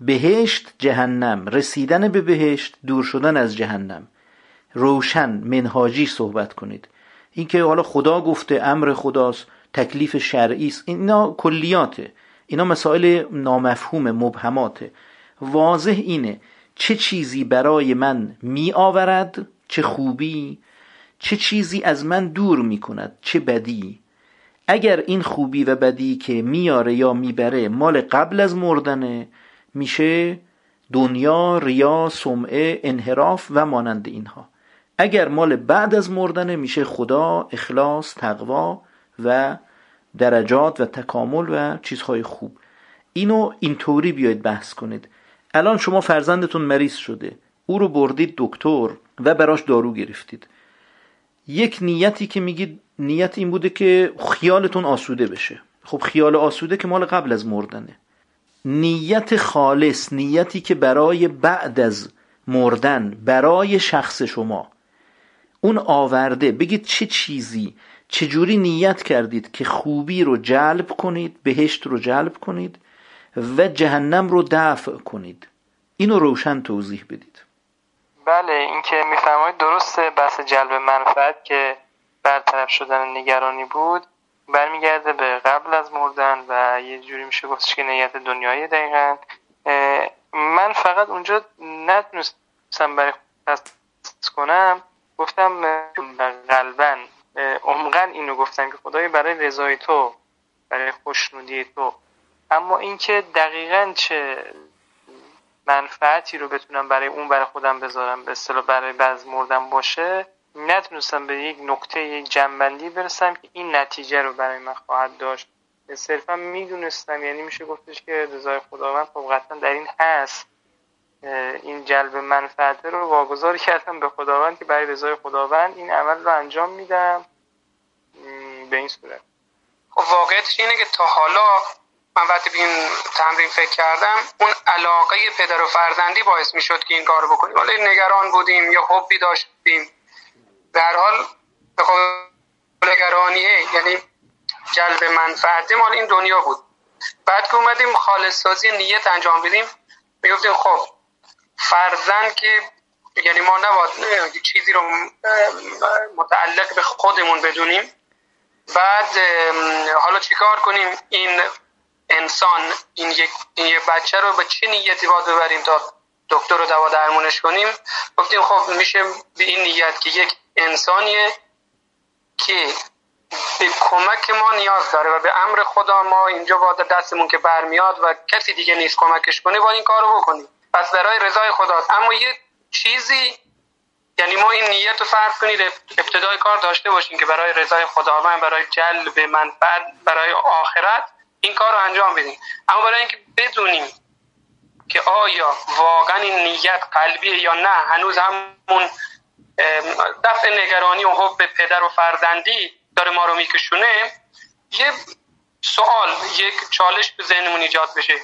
بهشت جهنم رسیدن به بهشت دور شدن از جهنم. روشن منهاجی صحبت کنید. اینکه حالا خدا گفته امر خداست تکلیف شرعی است اینا کلیاته. اینا مسائل نامفهوم مبهماته. واضح اینه چه چیزی برای من می آورد چه خوبی چه چیزی از من دور می کند چه بدی؟ اگر این خوبی و بدی که میاره یا می‌بره مال قبل از مردنه میشه دنیا ریا سمعه انحراف و مانند اینها. اگر مال بعد از مردنه میشه خدا اخلاص تقوا و درجات و تکامل و چیزهای خوب. اینو اینطوری بیاید بحث کنید. الان شما فرزندتون مریض شده. او رو بردید دکتر و براش دارو گرفتید. یک نیتی که میگید نیت این بوده که خیالتون آسوده بشه. خب خیال آسوده که مال قبل از مردنه. نیت خالص نیتی که برای بعد از مردن برای شخص شما. اون آورده بگید چه چیزی چجوری نیت کردید که خوبی رو جلب کنید بهشت رو جلب کنید و جهنم رو دفع کنید. اینو روشن توضیح بدید. بله این که میفرمایید درسته بحث جلب منفعت که برطرف شدن نگرانی بود برمیگرده به قبل از مردن و یه جوری میشه گفتش که نیت دنیایی دقیقا. من فقط اونجا نتونستم برای کنم گفتم قلبا عمقا اینو گفتم که خدای برای رضای تو برای خوشنودی تو. اما اینکه دقیقا چه منفعتی رو بتونم برای اون برای خودم بذارم به اصطلاح برای بعض مردم باشه نتونستم به یک نقطه یک جنبندی برسم که این نتیجه رو برای من خواهد داشت. صرفا می‌دونستم یعنی میشه گفتش که رضای خداوند خب قطعا در این هست. این جلب منفعت رو واگذار کردم به خداوند که برای رضای خداوند این عمل رو انجام میدم. به این صورت. خب واقعیتش اینه که تا حالا من وقتی به این تمرین فکر کردم اون علاقه پدر و فرزندی باعث می‌شد که این کار بکنیم. حالا نگران بودیم یا حبی داشتیم. در حال به نگرانیه یعنی جلب منفعت مال این دنیا بود. بعد که اومدیم خالص سازی نیت انجام بدیم می‌گفتیم خب فرزند که یعنی ما نباید چیزی رو متعلق به خودمون بدونیم. بعد حالا چیکار کنیم؟ این انسان این یک, این بچه رو به چه نیتی باید ببریم تا دکتر رو دوا درمونش کنیم. گفتیم خب میشه به این نیت که یک انسانیه که به کمک ما نیاز داره و به امر خدا ما اینجا با دستمون که برمیاد و کسی دیگه نیست کمکش کنه با این کارو بکنیم. پس برای رضای خدا اما یه چیزی یعنی ما این نیت رو فرض کنید ابتدای کار داشته باشیم که برای رضای خداوند برای جلب منفعت برای آخرت این کار رو انجام بدیم اما برای اینکه بدونیم که آیا واقعا این نیت قلبیه یا نه هنوز همون دفع نگرانی و حب پدر و فرزندی داره ما رو میکشونه یه سوال یک چالش به ذهنمون ایجاد بشه.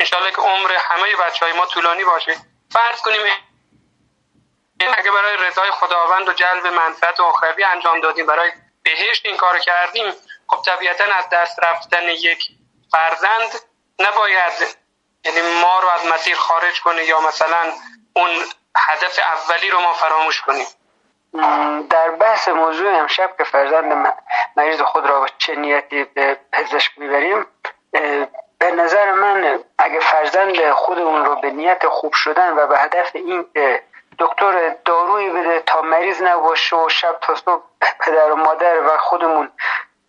انشالله که عمر همه بچه های ما طولانی باشه. فرض کنیم اگه برای رضای خداوند و جلب منفعت و آخروی انجام دادیم برای بهشت این کار کردیم خب طبیعتا از دست رفتن یک فرزند نباید یعنی ما رو از مسیر خارج کنه یا مثلا اون هدف اولی رو ما فراموش کنیم. در بحث موضوع امشب که فرزند مریض خود را چه نیتی به پزشک می‌بریم به نظر من اگه فرزند خودمون رو به نیت خوب شدن و به هدف این دکتر دارویی بده تا مریض نباشه و شب تا صبح پدر و مادر و خودمون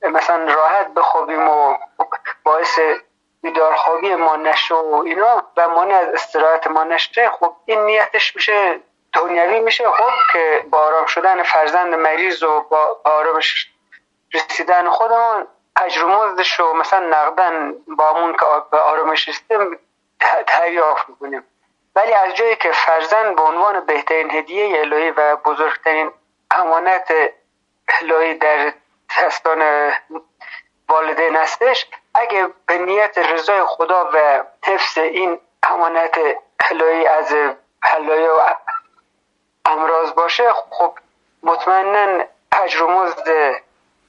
مثلا راحت بخوابیم و باعث بیدار خوابی ما نشه و اینا و مانع از استراحت ما نشه خب این نیتش میشه دنیوی میشه خب که با آرام شدن فرزند مریض و با آرامش رسیدن خودمون اجر و مثلا نقدن با همون که به آرامش رسیدیم دریافت می‌کنیم. ولی از جایی که فرزند به عنوان بهترین هدیه الهی و بزرگترین امانت الهی در دستان والدین هستش. اگه به نیت رضای خدا و حفظ این امانت الهی از هلای و امراض باشه خب مطمئنا اجر و مزد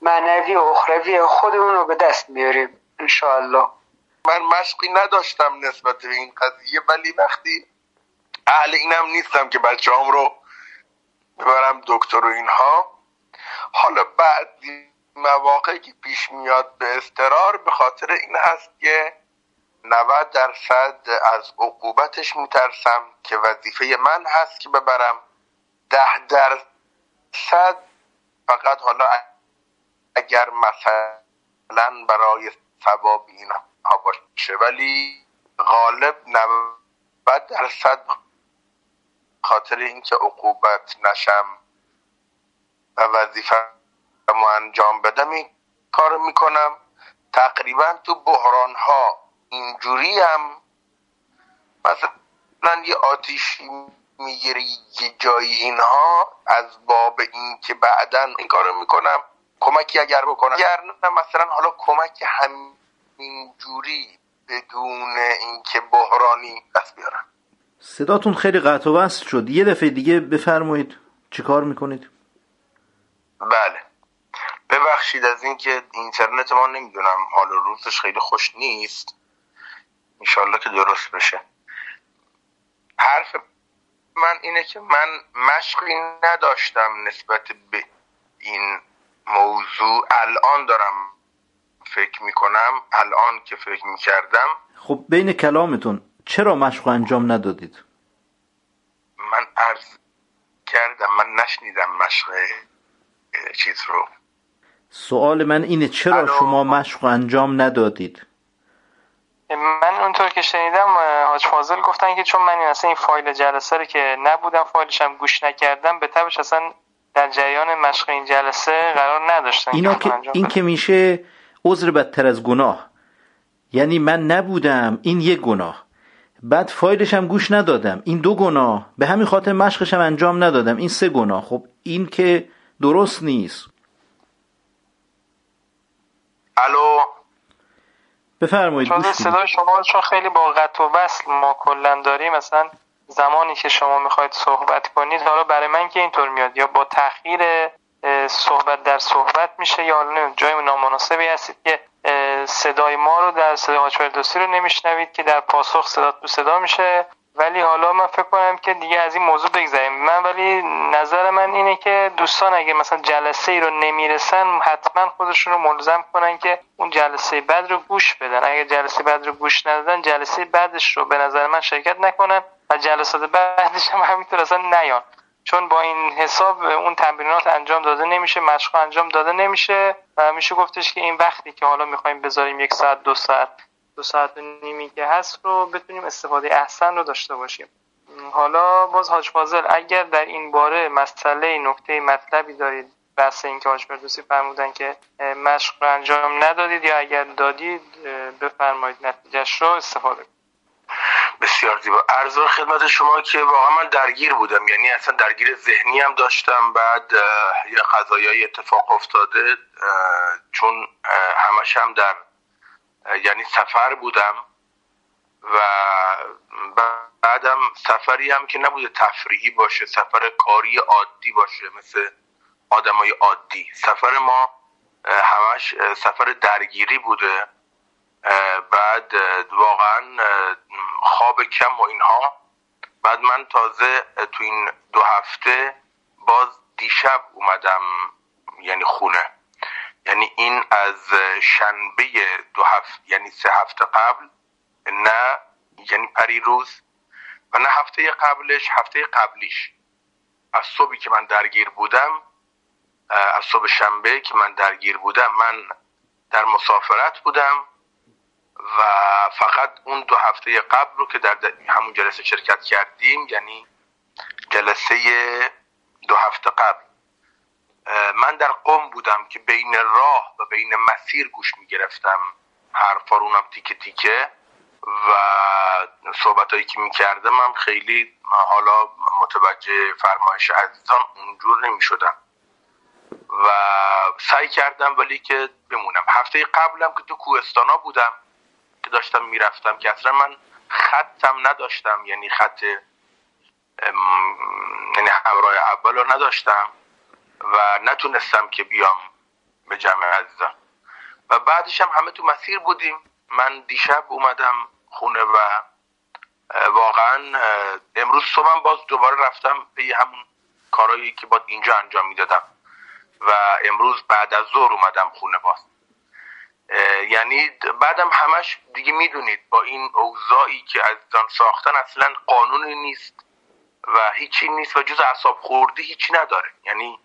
معنوی و اخروی خودمون رو به دست میاریم انشاءالله. من مشقی نداشتم نسبت به این قضیه ولی وقتی اهل اینم نیستم که بچه هم رو ببرم دکتر و اینها حالا بعد مواقعی که پیش میاد به استرار به خاطر این هست که 90 درصد از عقوبتش میترسم که وظیفه من هست که ببرم. ده درصد فقط حالا اگر مثلا برای ثواب اینها باشه ولی غالب 90 درصد خاطر اینکه عقوبت نشم و وظیفه ما انجام بدم این کار می‌کنم. تقریبا تو بحران ها اینجوری هم مثلا یه آتیشی می‌گیره یه جایی اینها از باب این که بعدا این کارو می‌کنم. کمکی اگر بکنم. اگر نه مثلا حالا کمک همینجوری بدون اینکه بحرانی دست بیارم. صداتون خیلی قطع و وصل شد. یه دفعه دیگه بفرمایید. چیکار می‌کنید؟ بله. ببخشید از اینکه اینترنت ما نمی‌دونم حال و روزش خیلی خوش نیست. انشالله که درست بشه. حرف من اینه که من مشقی نداشتم نسبت به این موضوع. الان دارم فکر می‌کنم الان که فکر می‌کردم. خب بین کلامتون چرا مشق انجام ندادید؟ من عرض کردم من نشنیدم مشق چیز رو. سوال من اینه چرا شما مشق انجام ندادید؟ من اونطور که شنیدم حاج فاضل گفتن که چون من این اصلا این فایل جلسه رو که نبودم فایلش هم گوش نکردم به تبش اصلا در جریان مشق این جلسه قرار نداشتن اینا که این که میشه عذر بدتر از گناه. یعنی من نبودم این یک گناه. بعد فایلش هم گوش ندادم این دو گناه. به همین خاطر مشقش هم انجام ندادم این سه گناه. خب این که درست نیست. الو؟ بفرمایید چون صدای شما چون خیلی با قطع و وصل ما کلا داریم مثلا زمانی که شما می‌خواید صحبت کنید حالا برای من که اینطور میاد؟ یا با تاخیر صحبت در صحبت میشه یا جای نامناسبی هستید که صدای ما رو در صدای فردوسی رو نمیشنوید که در پاسخ صدا تو صدا میشه. ولی حالا من فکر کنم که دیگه از این موضوع بگذاریم من ولی نظر من اینه که دوستان اگه مثلا جلسه ای رو نمی‌رسن حتما خودشون رو ملزم کنن که اون جلسه بعد رو گوش بدن. اگه جلسه بعد رو گوش ندادن جلسه بعدش رو به نظر من شرکت نکنن و جلسات بعدش هم همینطور اصلا نیان. چون با این حساب اون تمرینات انجام داده نمیشه مشق انجام داده نمیشه و میشه گفتش که این وقتی که حالا می‌خوایم بذاریم یک ساعت دو ساعت دو ساعت و که هست رو بتونیم استفاده احسن رو داشته باشیم. حالا باز حاج فاضل اگر در این باره مسئله نکته مطلبی دارید بحث اینکه حاج فردوسی فرمودن که مشق رو انجام ندادید یا اگر دادید بفرمایید نتیجهش رو استفاده بسیار زیبا. عرض خدمت شما که واقعا من درگیر بودم. یعنی اصلا درگیر ذهنی هم داشتم. بعد یه قضایای اتفاق افتاده چون همش هم در یعنی سفر بودم. و بعدم سفری هم که نبوده تفریحی باشه سفر کاری عادی باشه مثل آدمای عادی. سفر ما همش سفر درگیری بوده. بعد واقعا خواب کم و اینها. بعد من تازه تو این دو هفته باز دیشب اومدم یعنی خونه. یعنی این از شنبه دو هفته یعنی سه هفته قبل نه یعنی پری روز و نه هفته قبلش هفته قبلیش از صبحی که من درگیر بودم از صبح شنبه که من درگیر بودم من در مسافرت بودم و فقط اون دو هفته قبل رو که در همون جلسه شرکت کردیم یعنی جلسه دو هفته قبل. من در قوم بودم که بین راه و بین مسیر گوش می‌گرفتم. حرفا رو تیکه تیکه. و صحبت هایی که می‌کردم هم خیلی حالا متوجه فرمایش عزیزان اونجور نمی شدم و سعی کردم ولی که بمونم. هفته قبلم که تو کوهستانا بودم که داشتم می‌رفتم که اصلا من خطم نداشتم. یعنی خط یعنی همراه اول رو نداشتم و نتونستم که بیام به جمع عزیزان. و بعدش هم همه تو مسیر بودیم. من دیشب اومدم خونه و واقعا امروز صبحم باز دوباره رفتم به همون کارهایی که باید اینجا انجام می‌دادم. و امروز بعد از ظهر اومدم خونه باز. یعنی بعدم همش دیگه می‌دونید با این اوضاعی که عزیزان ساختن اصلا قانونی نیست و هیچی نیست و جز اعصاب خوردی هیچی نداره. یعنی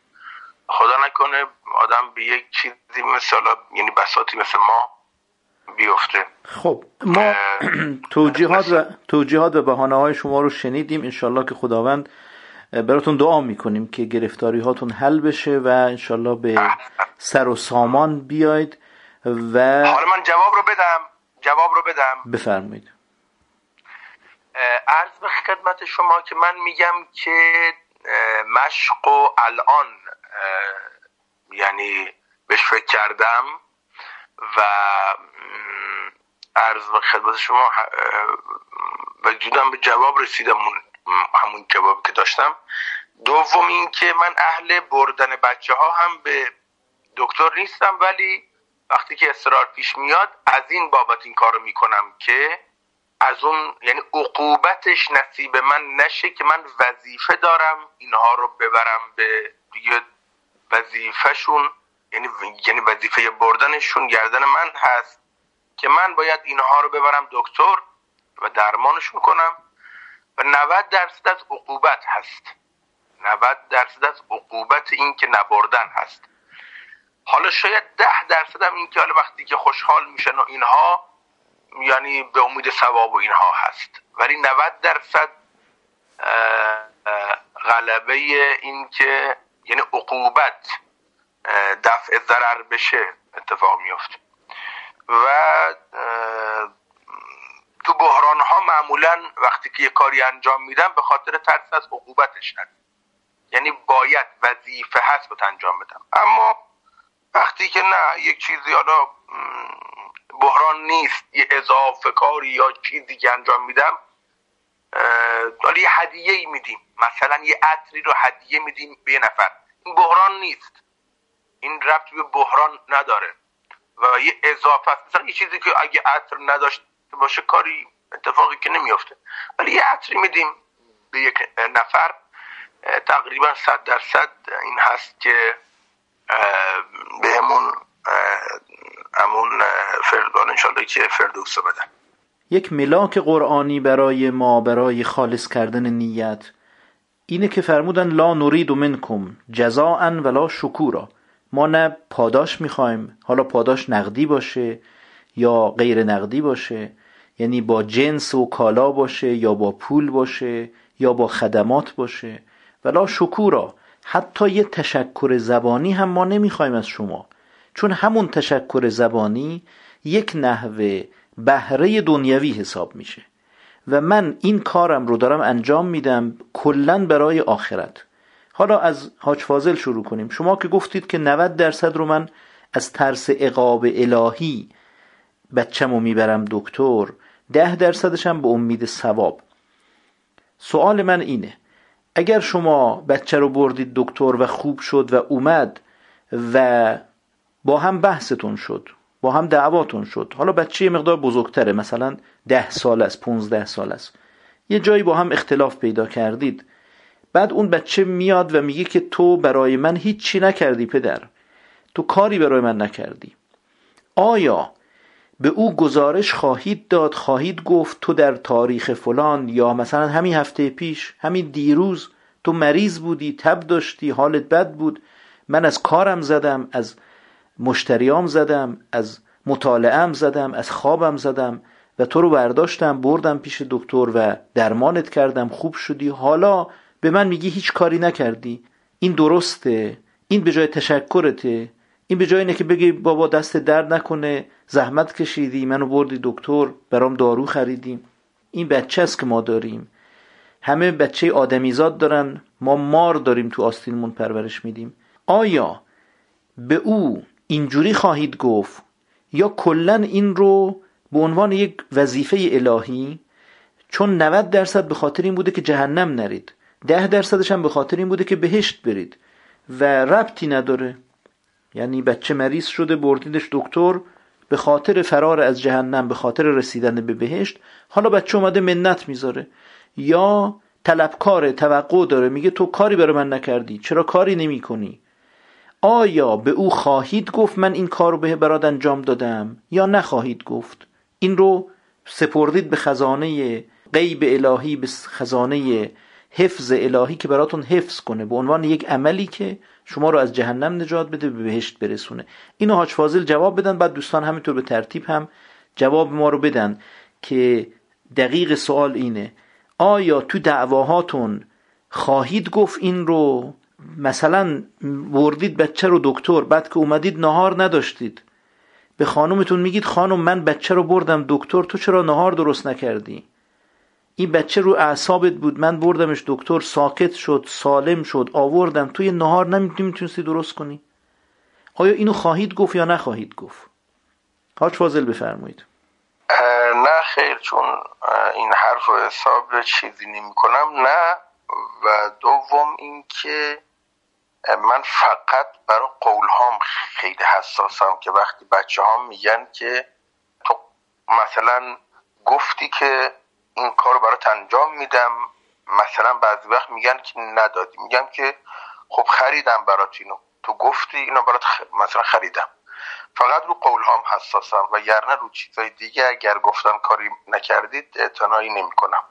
خدا نکنه آدم به یک چیزی مثل یعنی بساتی مثل ما بیفته. خب ما توجیهات و توجیهات و بهانه های شما رو شنیدیم. انشالله که خداوند براتون دعا می‌کنیم که گرفتاری هاتون حل بشه و انشالله به سر و سامان بیاید و حالا من جواب رو بدم. جواب رو بدم. بفرمایید. عرض به خدمت شما که من میگم که مشق و الان یعنی بهش فکر کردم. و عرض به خدمت شما و جودم به جواب رسیدم همون جوابی که داشتم. دوم این که من اهل بردن بچه ها هم به دکتر نیستم ولی وقتی که استرار پیش میاد از این بابت این کارو می‌کنم که از اون یعنی عقوبتش نصیب من نشه که من وظیفه دارم اینها رو ببرم به دیگه وظیفهشون. یعنی یعنی وظیفه بردنشون گردن من هست که من باید اینها رو ببرم دکتر و درمانشون کنم. و 90 درصد از عقوبت هست. 90 درصد از عقوبت این که نبردن هست. حالا شاید ده درصد هم این که حالا وقتی که خوشحال میشن و اینها یعنی به امید ثواب و اینها هست. ولی 90 درصد غلبه این که یعنی عقوبت دفع ضرر بشه اتفاق میفته و تو بحران ها معمولا وقتی که یه کاری انجام میدن به خاطر ترس از عقوبتش ند یعنی باید وظیفه هست بود انجام بدم. اما وقتی که نه یک چیزی حالا بحران نیست یه اضافه کاری یا چیزی که انجام میدم حالا یه هدیه ای میدیم. مثلا یه عطری رو هدیه میدیم به یه نفر. این بحران نیست. این ربط به بحران نداره و یه اضافه مثلا یه چیزی که اگه عطر نداشته باشه کاری اتفاقی که نمیافته. ولی یه عطری میدیم به یک نفر تقریبا صد درصد این هست که بهمون همون فردان انشالله که فردوس بدن. یک ملاک قرآنی برای ما برای خالص کردن نیت اینه که فرمودن لا نرید منکم جزاء ولا شکورا. ما نه پاداش می‌خوایم. حالا پاداش نقدی باشه یا غیر نقدی باشه. یعنی با جنس و کالا باشه یا با پول باشه یا با خدمات باشه. ولا شکورا. حتی یه تشکر زبانی هم ما نمی‌خوایم از شما. چون همون تشکر زبانی یک نحوه بهره دنیوی حساب میشه. و من این کارم رو دارم انجام میدم کلا برای آخرت. حالا از حاج فاضل شروع کنیم. شما که گفتید که 90 درصد رو من از ترس عقاب الهی بچم می‌برم دکتر ده درصدش هم به امید ثواب. سوال من اینه اگر شما بچه رو بردید دکتر و خوب شد و اومد و با هم بحثتون شد با هم دعواتون شد حالا بچه یه مقدار بزرگتره مثلا ده سال است پونزده سال است یه جایی با هم اختلاف پیدا کردید بعد اون بچه میاد و میگه که تو برای من هیچی نکردی پدر. تو کاری برای من نکردی. آیا به او گزارش خواهید داد خواهید گفت تو در تاریخ فلان یا مثلا همین هفته پیش همین دیروز تو مریض بودی تب داشتی حالت بد بود من از کارم زدم از مشتریام زدم از مطالعم زدم از خوابم زدم و تو رو برداشتم بردم پیش دکتر و درمانت کردم خوب شدی. حالا به من میگی هیچ کاری نکردی. این درسته. این به جای تشکرته. این به جای اینه که بگی بابا دست درد نکنه. زحمت کشیدی. منو بردی دکتر. برام دارو خریدیم این بچه است که ما داریم. همه بچه آدمیزاد دارن. ما مار داریم تو آستینمون پرورش میدیم. آیا به او اینجوری خواهید گفت؟ یا کلا این رو به عنوان یک وظیفه الهی؟ چون 90 درصد به خاطر این بوده که جهنم نرید. ده درصدش هم به خاطر این بوده که بهشت برید و ربطی نداره. یعنی بچه مریض شده بردیدش دکتر به خاطر فرار از جهنم به خاطر رسیدن به بهشت حالا بچه اومده منت می‌ذاره. یا طلبکار توقع داره میگه تو کاری برای من نکردی چرا کاری نمی کنی آیا به او خواهید گفت من این کار رو به برات انجام دادم یا نخواهید گفت؟ این رو سپردید به خزانه غیب الهی به خزانه حفظ الهی که براتون حفظ کنه به عنوان یک عملی که شما رو از جهنم نجات بده به بهشت برسونه. اینو حاج فاضل جواب بدن بعد دوستان همینطور به ترتیب هم جواب ما رو بدن که دقیق سوال اینه آیا تو دعواهاتون خواهید گفت این رو؟ مثلا بردید بچه رو دکتر بعد که اومدید نهار نداشتید. به خانومتون میگید خانم من بچه رو بردم دکتر تو چرا نهار درست نکردی؟ این بچه رو اعصابت بود. من بردمش دکتر ساکت شد سالم شد آوردم. توی نهار نمی‌تونستی درست کنی. آیا اینو خواهید گفت یا نخواهید گفت؟ حاج فاضل بفرمایید. نه خیر چون این حرف رو حساب چیزی نمی کنم نه. و دوم اینکه من فقط برای قول هام خیلی حساسم که وقتی بچه هام میگن که تو مثلا گفتی که این کار رو برات انجام میدم. مثلا بعضی وقت میگن که ندادی. میگم که خب خریدم برات اینو. تو گفتی اینو برات مثلا خریدم. فقط رو قول هم حساسم و یرنه رو چیزای دیگه اگر گفتم کاری نکردید اعتنایی نمی کنم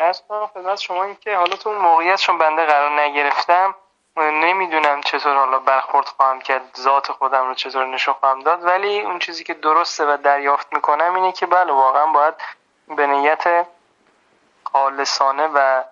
از خدمت شما این که حالا تو موقعیت چون بنده قرار نگرفتم نمی‌دونم چطور حالا برخورد خواهم کرد ذات خودم رو چطور نشون خواهم داد. ولی اون چیزی که درسته و دریافت می‌کنم اینه که بله واقعا باید به نیت خالصانه و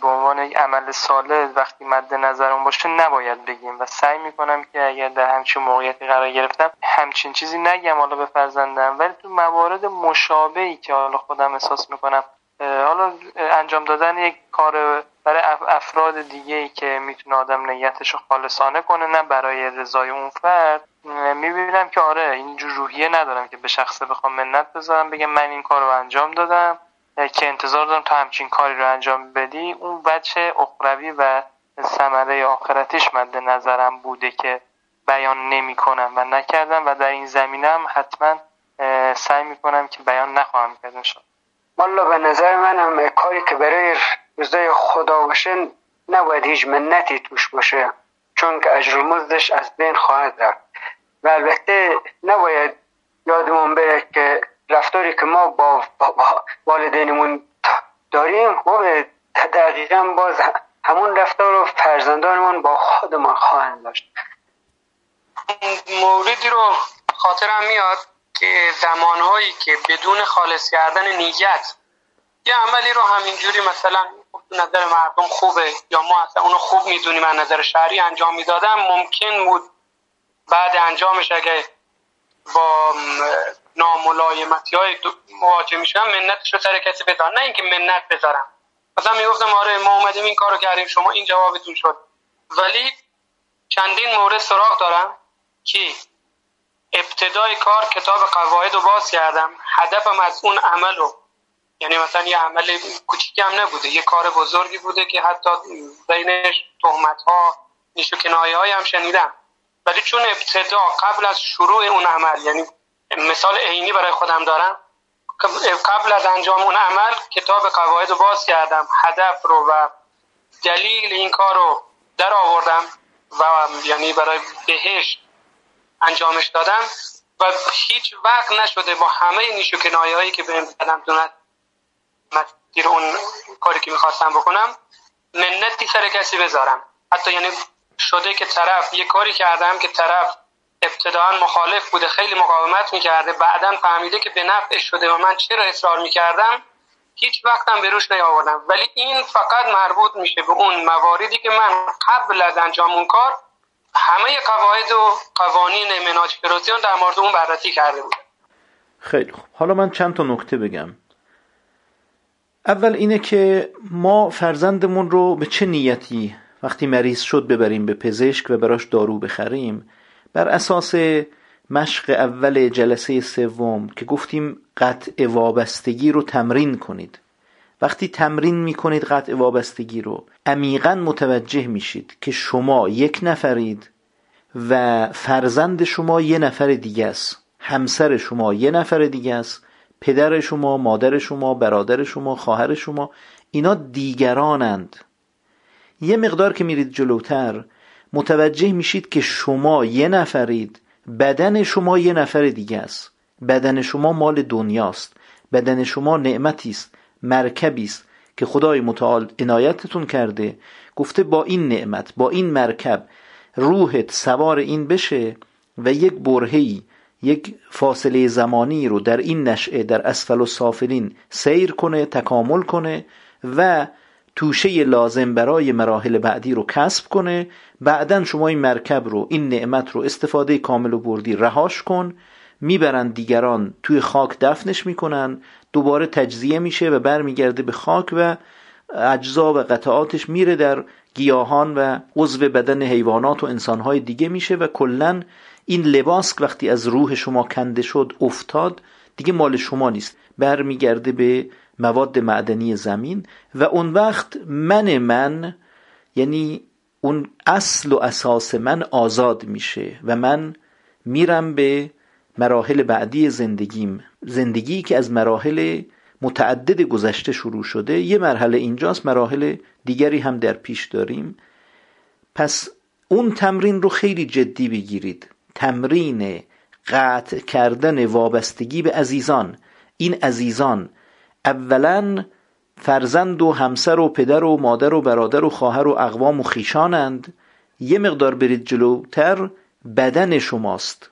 به عنوان یک عمل ساله وقتی مد نظرم باشه نباید بگیم و سعی می‌کنم که اگر در همچین موقعیتی قرار گرفتم همچین چیزی نگم حالا به فرزندم. ولی تو موارد مشابهی که حالا خودم احساس می‌کنم حالا انجام دادن یک کار برای افراد دیگه ای که می‌تونه آدم نیتش رو خالصانه کنه نه برای رضای اون فرد. می‌بینم که آره اینجور روحیه ندارم که به شخصه بخوام منت بذارم بگم من این کار رو انجام دادم که انتظار دارم تا همچین کاری رو انجام بدی. اون بچه اخروی و ثمره آخرتش مد نظرم بوده که بیان نمی کنم و نکردم و در این زمینه هم حتما سعی می‌کنم که بیان نخواهم کرد والا به نظر منم کاری که برای رضای خدا باشه نباید هیچ منتی توش باشه چون که اجر مزدش از بین خواهد رفت. و البته نباید یادمون بره که رفتاری که ما با والدینمون داریم ما دقیقا باز همون رفتار و فرزندانمون با خودمان خواهند داشت. موردی رو خاطرم میاد. زمانهایی که بدون خالص کردن نیت یه عملی رو همینجوری مثلا نظر مردم خوبه یا ما اصلا اونو خوب می‌دونیم از نظر شهری انجام می‌دادم ممکن بود بعد انجامش اگه با ناملایمتی های مواجه میشم منتش رو سر کسی بذارم نه اینکه منت بذارم. مثلا می‌گفتم آره ما اومدیم این کارو کردیم شما این جوابتون شد. ولی چندین مورد سراغ دارم. که ابتدای کار کتاب قواعد رو باز کردم. هدفم از اون عمل رو یعنی مثلا یه عمل کوچیکی هم نبوده. یه کار بزرگی بوده که حتی بینش تهمت ها نیش و کنایه های هم شنیدم. ولی چون ابتدا قبل از شروع اون عمل یعنی مثال عینی برای خودم دارم. قبل از انجام اون عمل کتاب قواعد رو باز کردم. هدف رو و دلیل این کار رو در آوردم و یعنی برای بهش انجامش دادم و هیچ وقت نشده با همه نیش و هایی که بهم زدم مسیر اون کاری که می‌خواستم بکنم منتی سر کسی بذارم. حتی یعنی شده که طرف یه کاری کردم که طرف ابتداعا مخالف بوده خیلی مقاومت می‌کرده بعدا فهمیده که به نفع شده و من چرا اصرار می‌کردم هیچ وقتم به روش نیاوردم. ولی این فقط مربوط میشه به اون مواردی که من قبل از انجام اون کار همه قواعد و قوانین مناج در مورد اون بررسی کرده بودم خیلی خوب. حالا من چند تا نکته بگم. اول اینه که ما فرزندمون رو به چه نیتی وقتی مریض شد ببریم به پزشک و براش دارو بخریم؟ بر اساس مشق اول جلسه سوم که گفتیم قطع وابستگی رو تمرین کنید. وقتی تمرین می‌کنید قطع وابستگی رو عمیقا متوجه میشید که شما یک نفرید و فرزند شما یه نفر دیگه است همسر شما یه نفر دیگه است پدر شما مادر شما برادر شما خواهر شما اینا دیگرانند. یه مقدار که میرید جلوتر متوجه میشید که شما یه نفرید بدن شما یه نفر دیگه است. بدن شما مال دنیاست. بدن شما نعمتی است. مرکبی است که خدای متعال عنایتتون کرده. گفته با این نعمت با این مرکب روحت سوار این بشه و یک برهی یک فاصله زمانی رو در این نشعه در اسفل و سافلین سیر کنه تکامل کنه و توشه لازم برای مراحل بعدی رو کسب کنه. بعدا شما این مرکب رو این نعمت رو استفاده کامل و بردی رهاش کن. می‌برن دیگران توی خاک دفنش می‌کنن. دوباره تجزیه میشه و برمیگرده به خاک و اجزا و قطعاتش میره در گیاهان و عضو بدن حیوانات و انسانهای دیگه میشه و کلا این لباس وقتی از روح شما کنده شد افتاد دیگه مال شما نیست. برمیگرده به مواد معدنی زمین و اون وقت من من یعنی اون اصل و اساس من آزاد میشه و من میرم به مراحل بعدی زندگیم. زندگی که از مراحل متعدد گذشته شروع شده یه مرحله اینجاست مراحل دیگری هم در پیش داریم. پس اون تمرین رو خیلی جدی بگیرید. تمرین قطع کردن وابستگی به عزیزان. این عزیزان اولا فرزند و همسر و پدر و مادر و برادر و خواهر و اقوام و خیشانند. یه مقدار برید جلوتر بدن شماست.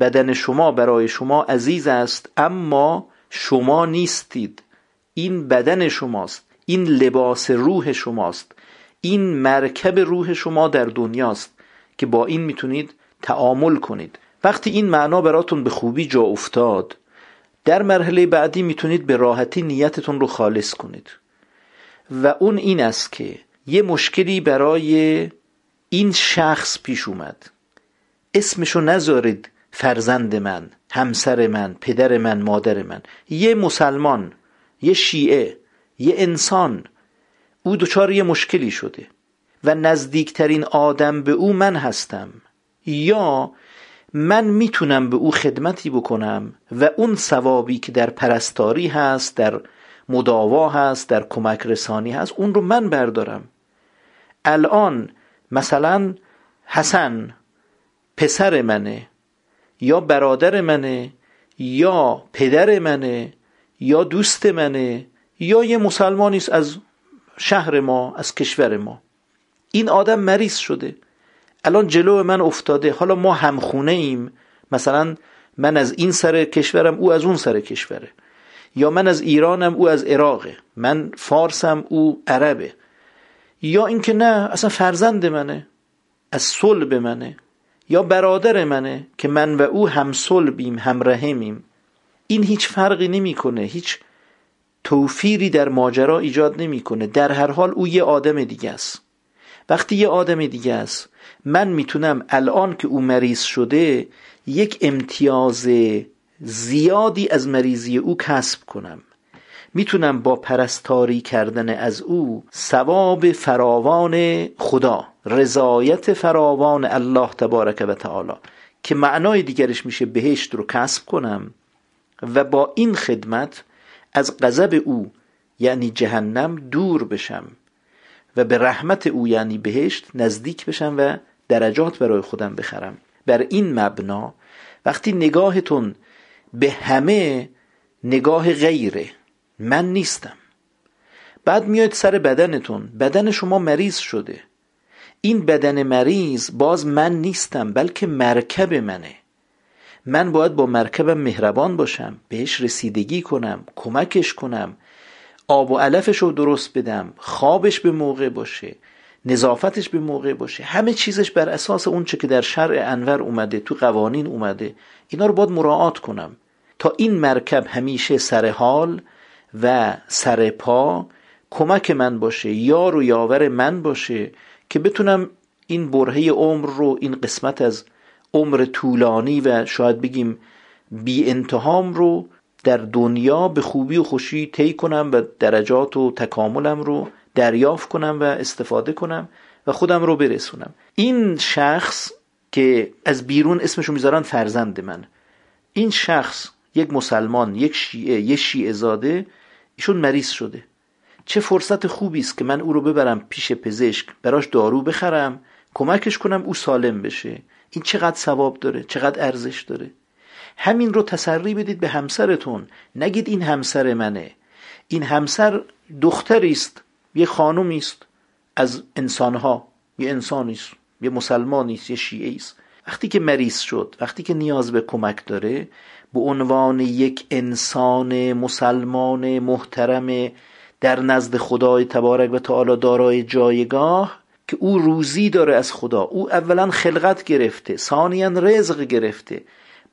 بدن شما برای شما عزیز است اما شما نیستید. این بدن شماست این لباس روح شماست این مرکب روح شما در دنیاست که با این می‌تونید تعامل کنید. وقتی این معنا براتون به خوبی جا افتاد در مرحله بعدی می‌تونید به راحتی نیتتون رو خالص کنید. و اون این است که یه مشکلی برای این شخص پیش اومد. اسمشو نذارید. فرزند من همسر من پدر من مادر من. یه مسلمان یه شیعه یه انسان. او دچار یه مشکلی شده و نزدیکترین آدم به او من هستم. یا من می‌تونم به او خدمتی بکنم و اون ثوابی که در پرستاری هست در مداوا هست در کمک رسانی هست اون رو من بردارم. الان مثلا حسن پسر منه. یا برادر منه یا پدر منه یا دوست منه یا یه مسلمانی است از شهر ما از کشور ما. این آدم مریض شده. الان جلو من افتاده. حالا ما همخونه ایم. مثلا من از این سر کشورم او از اون سر کشوره. یا من از ایرانم او از عراقه. من فارسم او عربه. یا اینکه نه اصلا فرزند منه. از صلب منه. یا برادر منه که من و او هم صلبیم هم رحمیم. این هیچ فرقی نمی‌کنه هیچ توفیری در ماجرا ایجاد نمی‌کنه. در هر حال او یه آدم دیگه است. وقتی یه آدم دیگه است من می‌تونم الان که او مریض شده یک امتیاز زیادی از مریضی او کسب کنم. می‌تونم با پرستاری کردن از او ثواب فراوان خدا. رضایت فراوان الله تبارک و تعالی که معنای دیگرش میشه بهشت رو کسب کنم و با این خدمت از غضب او یعنی جهنم دور بشم و به رحمت او یعنی بهشت نزدیک بشم و درجات برای خودم بخرم. بر این مبنا وقتی نگاهتون به همه نگاه غیره من نیستم. بعد میاید سر بدنتون بدن شما مریض شده. این بدن مریض باز من نیستم بلکه مرکب منه. من باید با مرکبم مهربان باشم بهش رسیدگی کنم کمکش کنم آب و علفش رو درست بدم خوابش به موقع باشه نظافتش به موقع باشه همه چیزش بر اساس اون چه که در شرع انور اومده تو قوانین اومده اینا رو باید مراعات کنم. تا این مرکب همیشه سر حال و سر پا کمک من باشه یار و یاور من باشه که بتونم این برهه عمر رو این قسمت از عمر طولانی و شاید بگیم بی انتهام رو در دنیا به خوبی و خوشی طی کنم و درجات و تکاملم رو دریافت کنم و استفاده کنم و خودم رو برسونم. این شخص که از بیرون اسمشو می‌ذارن فرزند من. این شخص یک مسلمان یک شیعه یک شیعه زاده ایشون مریض شده. چه فرصت خوبی است که من او رو ببرم پیش پزشک براش دارو بخرم کمکش کنم او سالم بشه. این چقدر ثواب داره چقدر ارزش داره. همین رو تسری بدید به همسرتون. نگید این همسر منه. این همسر دختری است یه خانومی است. از انسانها یه انسانی است یه مسلمانی است یه شیعه است. وقتی که مریض شد وقتی که نیاز به کمک داره به عنوان یک انسان مسلمان محترم در نزد خدای تبارک و تعالی دارای جایگاه که او روزی داره از خدا. او اولا خلقت گرفته ثانیا رزق گرفته.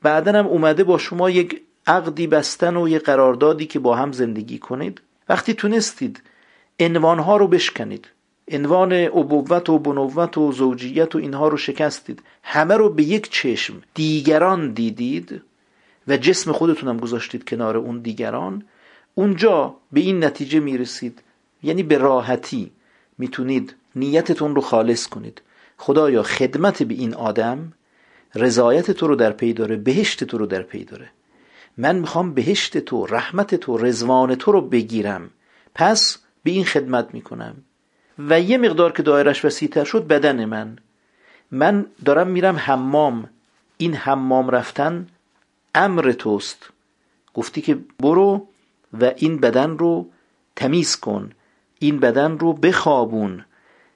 بعدا هم اومده با شما یک عقدی بستن و یک قراردادی که با هم زندگی کنید. وقتی تونستید عنوانها رو بشکنید. عنوان ابوت و بنوت و زوجیت و اینها رو شکستید. همه رو به یک چشم دیگران دیدید و جسم خودتونم گذاشتید کنار اون دیگران. اونجا به این نتیجه می‌رسید. یعنی به راحتی می‌تونید نیتتون رو خالص کنید. خدایا خدمت به این آدم رضایت تو رو در پی داره بهشت تو رو در پی داره. من می‌خوام بهشت تو رحمت تو رزوان تو رو بگیرم. پس به این خدمت می‌کنم. و یه مقدار که دایرش وسیعتر شد بدن من. من دارم میرم حمام. این حمام رفتن امر توست. گفتی که برو و این بدن رو تمیز کن. این بدن رو بخوابون.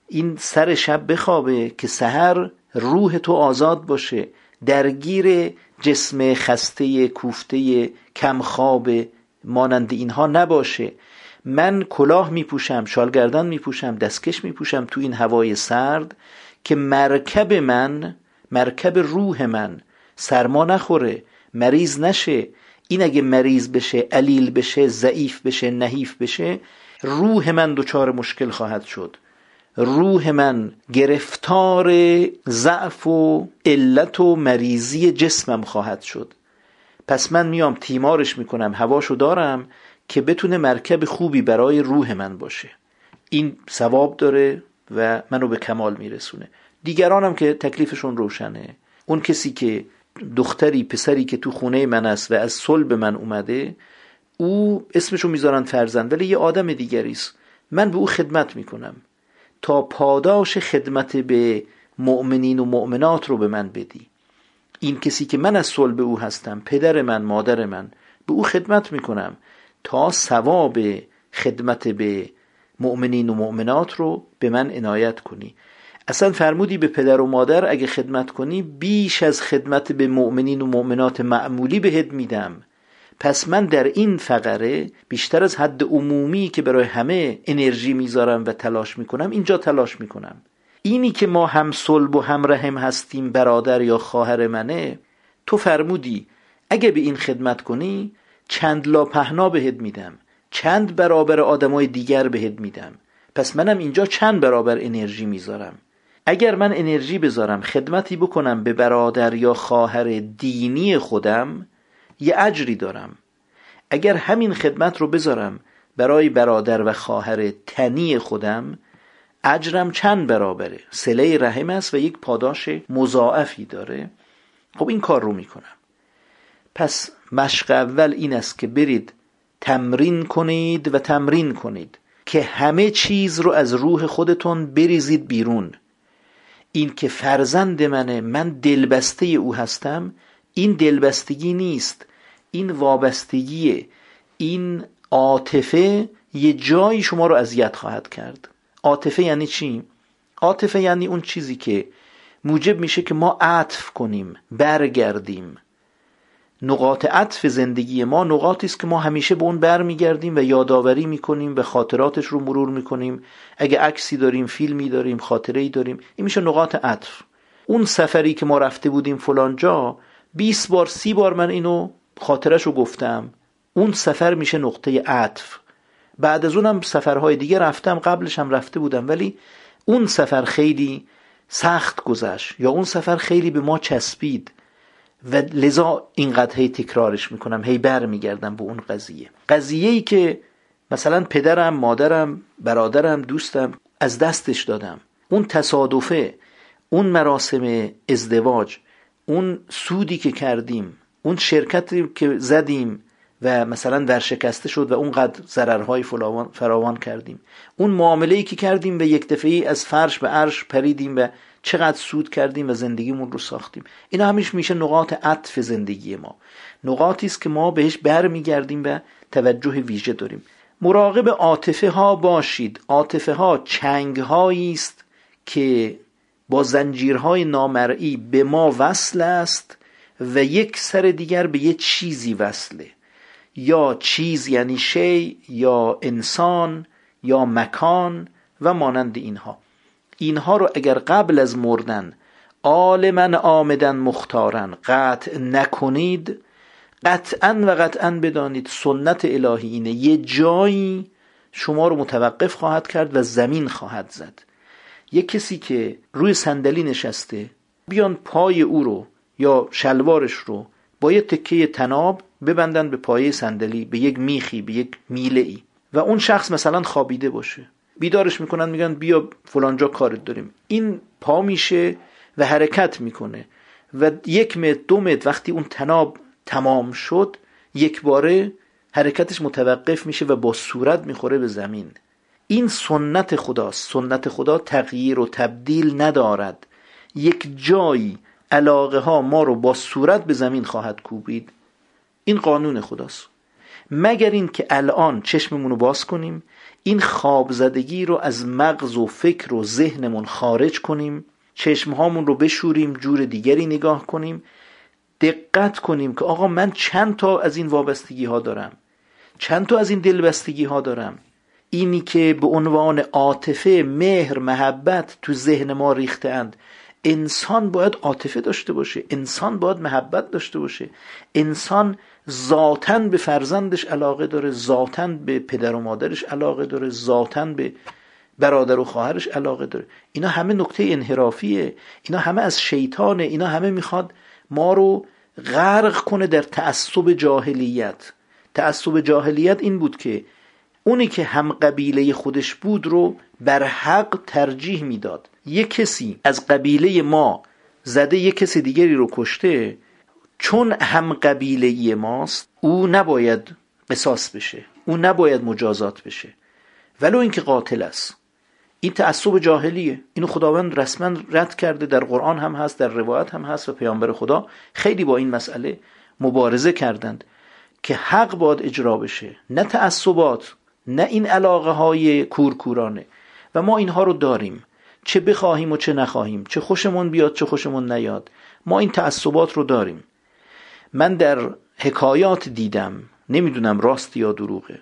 این سر شب بخوابه که سحر روح تو آزاد باشه. درگیر جسم خسته کوفته کمخواب مانند اینها نباشه. من کلاه میپوشم شالگردن میپوشم دستکش میپوشم تو این هوای سرد که مرکب من مرکب روح من سرما نخوره مریض نشه. این اگه مریض بشه علیل بشه ضعیف بشه نحیف بشه روح من دچار مشکل خواهد شد. روح من گرفتار ضعف و علت و مریضی جسمم خواهد شد. پس من میام تیمارش می‌کنم هواشو دارم که بتونه مرکب خوبی برای روح من باشه. این ثواب داره و منو به کمال میرسونه. دیگرانم که تکلیفشون روشنه. اون کسی که دختری پسری که تو خونه من است و از صلب من اومده او اسمشو می‌ذارن فرزند ولی یه آدم دیگری است. من به او خدمت می‌کنم. تا پاداش خدمت به مؤمنین و مؤمنات رو به من بدی. این کسی که من از صلب او هستم پدر من مادر من به او خدمت می‌کنم تا ثواب خدمت به مؤمنین و مؤمنات رو به من عنایت کنی. اصلا فرمودی به پدر و مادر اگه خدمت کنی بیش از خدمت به مؤمنین و مؤمنات معمولی بهت میدم. پس من در این فقره بیشتر از حد عمومی که برای همه انرژی می‌ذارم و تلاش می‌کنم اینجا تلاش می‌کنم. اینی که ما هم صلب و هم رحم هستیم برادر یا خواهر منه تو فرمودی اگه به این خدمت کنی چند لا پهنا بهت میدم چند برابر آدمای دیگر بهت میدم. پس منم اینجا چند برابر انرژی می‌ذارم. اگر من انرژی بذارم خدمتی بکنم به برادر یا خواهر دینی خودم یه اجری دارم. اگر همین خدمت رو بذارم برای برادر و خواهر تنی خودم اجرم چند برابره؟ سله رحم است و یک پاداش مضاعفی داره. خب این کار رو می‌کنم. پس مشق اول این است که برید تمرین کنید و تمرین کنید که همه چیز رو از روح خودتون بریزید بیرون. این که فرزند منه من دلبسته او هستم این دلبستگی نیست این وابستگیه این عاطفه یه جایی شما رو اذیت خواهد کرد. عاطفه یعنی چی؟ عاطفه یعنی اون چیزی که موجب میشه که ما عطف کنیم برگردیم. نقاط عطف زندگی ما نقاطی است که ما همیشه به اون برمیگردیم و یادآوری می‌کنیم و خاطراتش رو مرور می‌کنیم. اگه عکسی داریم فیلمی داریم خاطره ای داریم این میشه نقاط عطف. اون سفری که ما رفته بودیم فلان جا 20 بار سی بار من اینو خاطرش رو گفتم. اون سفر میشه نقطه عطف. بعد از اونم سفرهای دیگه رفتم قبلش هم رفته بودم ولی اون سفر خیلی سخت گذشت یا اون سفر خیلی به ما چسبید. و لذا اینقدر هی تکرارش می‌کنم هی بر میگردم به اون قضیه. قضیه ای که مثلا پدرم مادرم برادرم دوستم از دستش دادم. اون تصادفه اون مراسم ازدواج اون سودی که کردیم اون شرکتی که زدیم و مثلا ورشکسته شد و اونقدر ضررهای فراوان کردیم. اون معامله ای که کردیم به یک دفعه از فرش به عرش پریدیم و چقدر سود کردیم و زندگیمون رو ساختیم. اینا همیش میشه نقاط عطف زندگی ما. نقاطی است که ما بهش برمیگردیم و توجه ویژه داریم. مراقب عاطفه ها باشید. عاطفه ها چنگ است که با زنجیرهای نامرئی به ما وصل است و یک سر دیگر به یه چیزی وصله. یا چیز یعنی شی یا انسان یا مکان و مانند اینها. اینها رو اگر قبل از مردن من آمدن مختارن قطع نکنید قطعا و قطعا بدانید سنت الهی اینه. یه جایی شما رو متوقف خواهد کرد و زمین خواهد زد. یه کسی که روی صندلی نشسته بیان پای او رو یا شلوارش رو با یه تکه تناب ببندن به پایه صندلی به یک میخی به یک میله ای و اون شخص مثلا خوابیده باشه. بیدارش می‌کنن میگن بیا فلانجا کارت داریم. این پا میشه و حرکت می‌کنه. و یک متر دو متر وقتی اون تناب تمام شد یک باره حرکتش متوقف میشه و با صورت می‌خوره به زمین. این سنت خداست سنت خدا تغییر و تبدیل ندارد. یک جایی علاقه ها ما رو با صورت به زمین خواهد کوبید. این قانون خداست. مگر این که الان چشممون رو باز کنیم این خواب زدگی رو از مغز و فکر و ذهنمون خارج کنیم چشمهامون رو بشوریم جور دیگری نگاه کنیم دقت کنیم که آقا من چند تا از این وابستگی ها دارم چند تا از این دلبستگی ها دارم. اینی که به عنوان عاطفه مهر محبت تو ذهن ما ریخته اند. انسان باید عاطفه داشته باشه انسان باید محبت داشته باشه. انسان ذاتا به فرزندش علاقه داره ذاتا به پدر و مادرش علاقه داره ذاتا به برادر و خواهرش علاقه داره. اینا همه نکته انحرافیه. اینا همه از شیطانه. اینا همه می‌خواد ما رو غرق کنه در تعصب جاهلیت. تعصب جاهلیت این بود که اونی که هم قبیله خودش بود رو بر حق ترجیح می‌داد. یک کسی از قبیله ما زده یک کسی دیگری رو کشته چون هم قبیله ماست او نباید قصاص بشه او نباید مجازات بشه. ولو اینکه قاتل است. این تعصب جاهلیه. اینو خداوند رسما رد کرده در قرآن هم هست در روایت هم هست و پیامبر خدا خیلی با این مسئله مبارزه کردند که حق باید اجرا بشه. نه تعصبات نه این علاقه های کورکورانه. و ما اینها رو داریم. چه بخواهیم و چه نخواهیم چه خوشمون بیاد چه خوشمون نیاد. ما این تعصبات رو داریم. من در حکایات دیدم نمی‌دونم راست یا دروغه.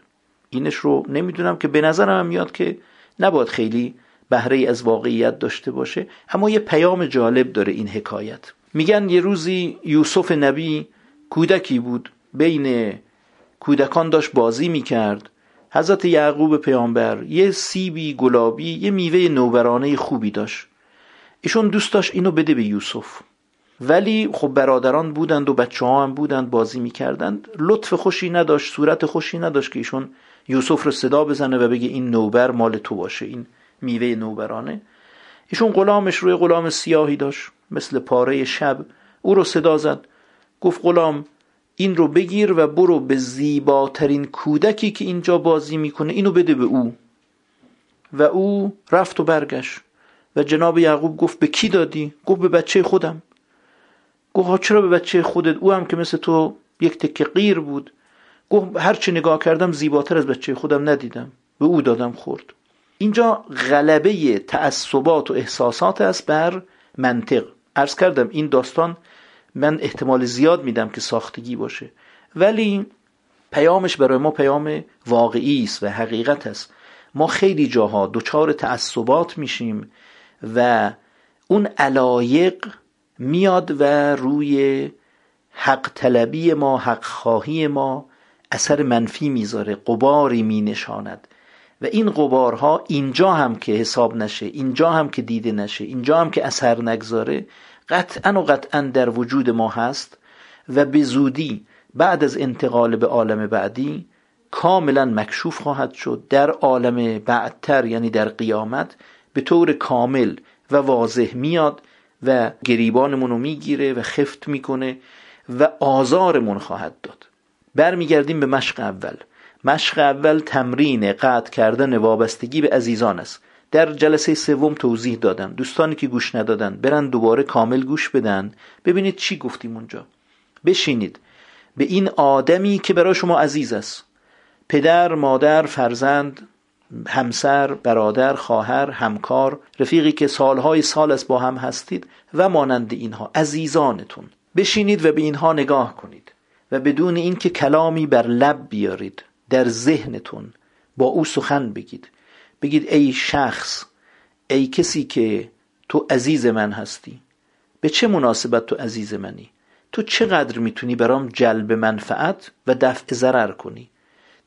اینش رو نمی‌دونم که به نظرم میاد که نباید خیلی بهره از واقعیت داشته باشه اما یه پیام جالب داره این حکایت. میگن یه روزی یوسف نبی کودکی بود بین کودکان داشت بازی می‌کرد. حضرت یعقوب پیامبر یه سیبی گلابی یه میوه نوبرانه خوبی داشت. ایشون دوست داشت اینو بده به یوسف. ولی خب برادران بودند و بچه ها هم بودند بازی می‌کردند. لطف خوشی نداشت صورت خوشی نداشت که ایشون یوسف رو صدا بزنه و بگه این نوبر مال تو باشه این میوه نوبرانه. ایشون غلامش روی غلام سیاهی داشت مثل پاره شب. او رو صدا زد. گفت غلام این رو بگیر و برو به زیباترین کودکی که اینجا بازی می‌کنه. اینو بده به او. و او رفت و برگشت. و جناب یعقوب گفت به کی دادی؟ گفت به بچه خودم. گفت چرا به بچه خودت؟ او هم که مثل تو یک تکه غیر بود. گفت هرچی نگاه کردم زیباتر از بچه خودم ندیدم. به او دادم خورد. اینجا غلبه تعصبات و احساسات است بر منطق. ارز کردم این داستان من احتمال زیاد میدم که ساختگی باشه. ولی پیامش برای ما پیام واقعی است و حقیقت است. ما خیلی جاها دچار تعصبات میشیم و اون علایق میاد و روی حق طلبی ما حق خواهی ما اثر منفی می‌ذاره قباری مینشاند. و این قبارها اینجا هم که حساب نشه اینجا هم که دیده نشه اینجا هم که اثر نگذاره قطعا و قطعا در وجود ما هست و به زودی بعد از انتقال به عالم بعدی کاملا مکشوف خواهد شد. در عالم بعدتر یعنی در قیامت به طور کامل و واضح میاد و گریبانمون رو می‌گیره و خفت می‌کنه و آزارمون خواهد داد. برمیگردیم به مشق اول. مشق اول تمرین قطع کردن وابستگی به عزیزان است. در جلسه سوم توضیح دادم دوستانی که گوش ندادن برن دوباره کامل گوش بدن. ببینید چی گفتیم اونجا. بشینید. به این آدمی که برای شما عزیز است. پدر مادر فرزند همسر برادر خواهر همکار رفیقی که سالهای سال است با هم هستید و مانند اینها عزیزانتون. بشینید و به اینها نگاه کنید و بدون اینکه کلامی بر لب بیارید در ذهنتون با او سخن بگید. بگید ای شخص ای کسی که تو عزیز من هستی. به چه مناسبت تو عزیز منی؟ تو چقدر می‌تونی برام جلب منفعت و دفع ضرر کنی؟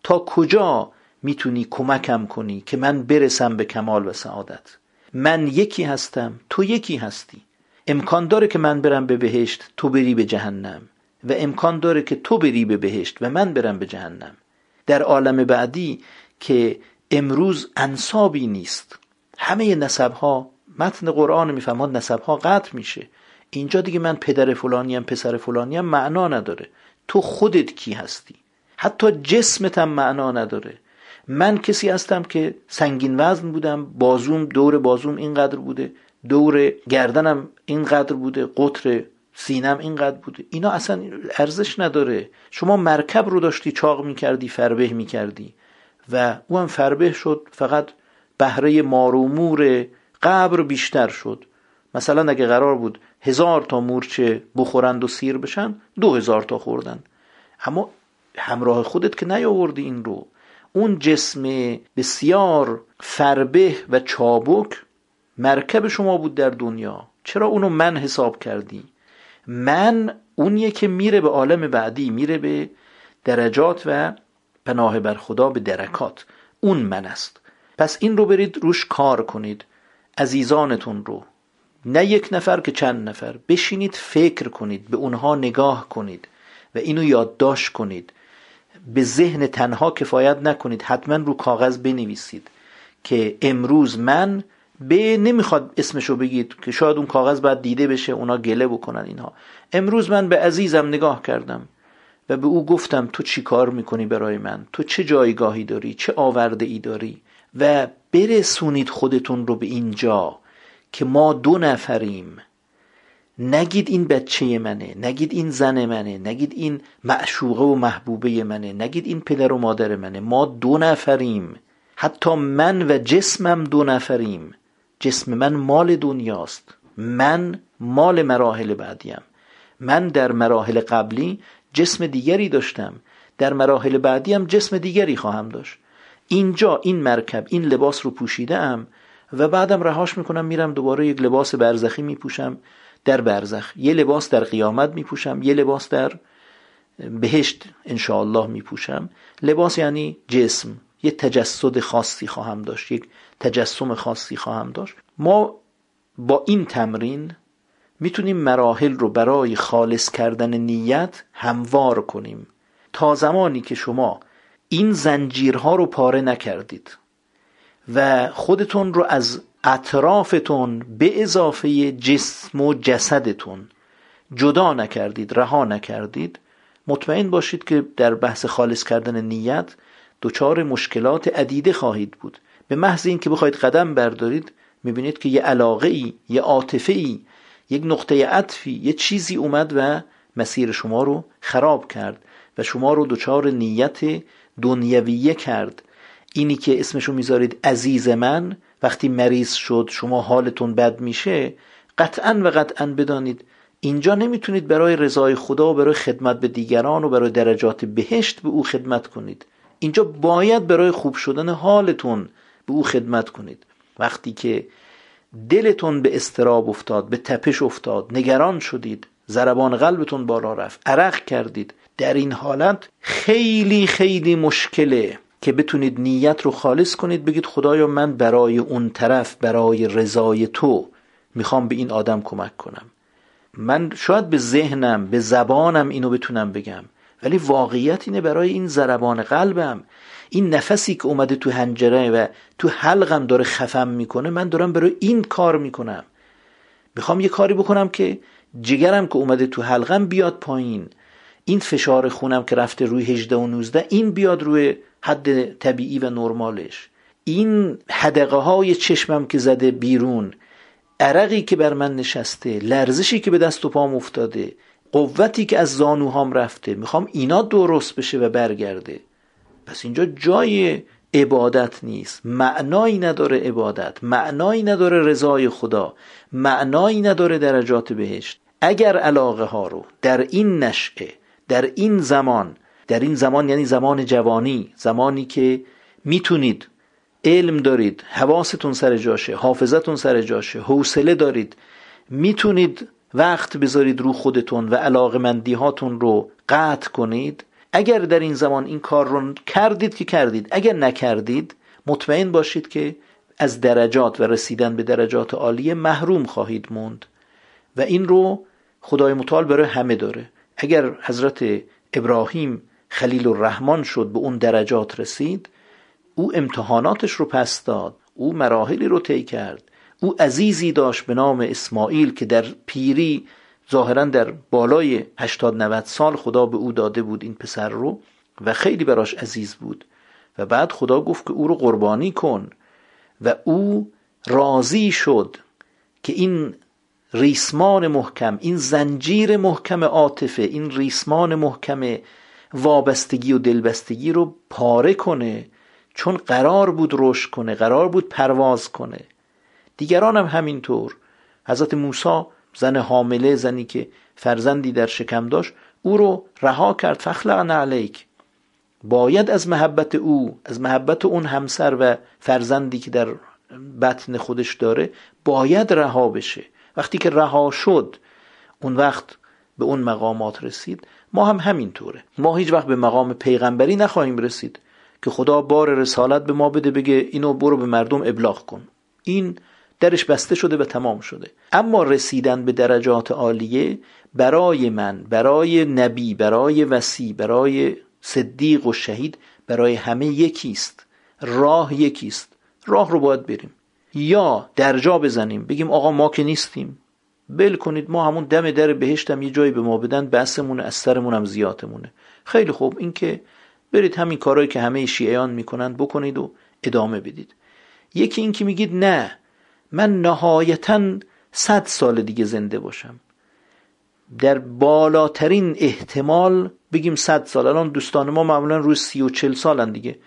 تا کجا می‌تونی کمکم کنی که من برسم به کمال و سعادت. من یکی هستم تو یکی هستی. امکان داره که من برم به بهشت تو بری به جهنم. و امکان داره که تو بری به بهشت و من برم به جهنم. در عالم بعدی که امروز انصابی نیست. همه نسب ها متن قرآن نسب ها قطع میشه. اینجا دیگه من پدر فلانیم پسر فلانیم معنا نداره. تو خودت کی هستی؟ حتی جسمت هم معنا نداره. من کسی هستم که سنگین وزن بودم بازوم دور بازوم اینقدر بوده دور گردنم اینقدر بوده قطر سینم اینقدر بوده. اینا اصلا ارزش نداره. شما مرکب رو داشتی چاق می‌کردی فربه می‌کردی. و او هم فربه شد فقط بهره مار قبر بیشتر شد. مثلا اگه قرار بود هزار تا مورچه بخورند و سیر بشن دو هزار تا خوردن. اما همراه خودت که نیاوردی این رو. اون جسم بسیار فربه و چابک مرکب شما بود در دنیا. چرا اونو من حساب کردی؟ من اونیه که میره به عالم بعدی میره به درجات و پناه بر خدا به درکات. اون من است. پس این رو برید روش کار کنید. عزیزانتون رو. نه یک نفر که چند نفر. بشینید فکر کنید به اونها نگاه کنید و اینو یادداشت کنید. به ذهن تنها کفایت نکنید. حتما رو کاغذ بنویسید که امروز من به نمی‌خواد اسمشو بگید که شاید اون کاغذ باید دیده بشه اونا گله بکنن اینها. امروز من به عزیزم نگاه کردم و به او گفتم تو چی کار می‌کنی برای من؟ تو چه جایگاهی داری؟ چه آورده ای داری؟ و برسونید خودتون رو به اینجا که ما دو نفریم. نگید این بچه منه نگید این زن منه نگید این معشوقه و محبوبه منه نگید این پدر و مادر منه. ما دو نفریم. حتی من و جسمم دو نفریم. جسم من مال دنیاست. من مال مراحل بعدیم. من در مراحل قبلی جسم دیگری داشتم. در مراحل بعدیم جسم دیگری خواهم داشت. اینجا این مرکب این لباس رو پوشیده و بعدم رهاش می‌کنم میرم دوباره یک لباس برزخی میپوشم. در برزخ. یه لباس در قیامت میپوشم یه لباس در بهشت انشاءالله میپوشم. لباس یعنی جسم. یه تجسد خاصی خواهم داشت یک تجسم خاصی خواهم داشت. ما با این تمرین می‌تونیم مراحل رو برای خالص کردن نیت هموار کنیم. تا زمانی که شما این زنجیرها رو پاره نکردید و خودتون رو از اطرافتون به اضافه جسم و جسدتون. جدا نکردید رها نکردید. مطمئن باشید که در بحث خالص کردن نیت دچار مشکلات عدیده خواهید بود. به محض اینکه بخواید قدم بردارید می‌بینید که یه علاقه ای یه عاطفه ای یک نقطه عطفی یه چیزی اومد و مسیر شما رو خراب کرد و شما رو دچار نیت دنیویه کرد. اینی که اسمشو می‌ذارید عزیز من وقتی مریض شد شما حالتون بد میشه قطعا و قطعا بدانید. اینجا نمی‌تونید برای رضای خدا و برای خدمت به دیگران و برای درجات بهشت به او خدمت کنید. اینجا باید برای خوب شدن حالتون به او خدمت کنید. وقتی که دلتون به استراب افتاد به تپش افتاد نگران شدید ضربان قلبتون بالا رفت عرق کردید در این حالت خیلی خیلی مشکله. که بتونید نیت رو خالص کنید بگید خدایا من برای اون طرف برای رضای تو می‌خوام به این آدم کمک کنم. من شاید به ذهنم به زبانم اینو بتونم بگم ولی واقعیت اینه برای این ضربان قلبم. این نفسی که اومده تو هنجره و تو حلقم داره خفم می‌کنه من دارم برای این کار می‌کنم. می‌خوام یه کاری بکنم که جگرم که اومده تو حلقم بیاد پایین. این فشار خونم که رفته روی 18 و 19 این بیاد روی حد طبیعی و نرمالش. این حدقه های چشمم که زده بیرون عرقی که بر من نشسته لرزشی که به دست و پام افتاده قوتی که از زانوهام رفته می‌خوام اینا درست بشه و برگرده. پس اینجا جای عبادت نیست. معنایی نداره عبادت معنایی نداره رضای خدا معنایی نداره درجات بهشت. اگر علاقه ها رو در این نشعه در این زمان در این زمان یعنی زمان جوانی زمانی که می‌تونید علم دارید حواستون سر جاشه حافظتون سر جاشه حوصله دارید می‌تونید وقت بذارید رو خودتون و علاقه مندی هاتون رو قطع کنید. اگر در این زمان این کار رو کردید که کردید اگر نکردید مطمئن باشید که از درجات و رسیدن به درجات عالیه محروم خواهید موند. و این رو خدای متعال برای همه داره. اگر حضرت ابراهیم خلیل الرحمن شد به اون درجات رسید او امتحاناتش رو پس داد او مراحلی رو طی کرد او عزیزی داشت به نام اسماعیل که در پیری ظاهرا در بالای 80 90 سال خدا به او داده بود این پسر رو و خیلی براش عزیز بود و بعد خدا گفت که او رو قربانی کن و او راضی شد که این ریسمان محکم این زنجیر محکم عاطفه این ریسمان محکم وابستگی و دلبستگی رو پاره کنه. چون قرار بود رشد کنه قرار بود پرواز کنه. دیگران هم همینطور. حضرت موسی زن حامله زنی که فرزندی در شکم داشت او رو رها کرد. فخلعن علیک. باید از محبت او از محبت اون همسر و فرزندی که در بطن خودش داره باید رها بشه. وقتی که رها شد اون وقت به اون مقامات رسید. ما هم همینطوره ما هیچ وقت به مقام پیغمبری نخواهیم رسید که خدا بار رسالت به ما بده بگه اینو برو به مردم ابلاغ کن. این درش بسته شده و تمام شده. اما رسیدن به درجات عالیه برای من برای نبی برای وسی برای صدیق و شهید برای همه یکیست. راه یکیست. راه رو باید بریم. یا درجا بزنیم. بگیم آقا ما که نیستیم. بل کنید ما همون دم در بهشتم یه جایی به ما بدن بسمونه از سرمون هم زیادمونه. خیلی خوب این که برید همین کارهایی که همه شیعیان می‌کنن بکنید و ادامه بدید. یکی این که میگید نه من نهایتا صد سال دیگه زنده باشم. در بالاترین احتمال بگیم صد سال. الان دوستان ما معمولا روی سی و چل سالن دیگه.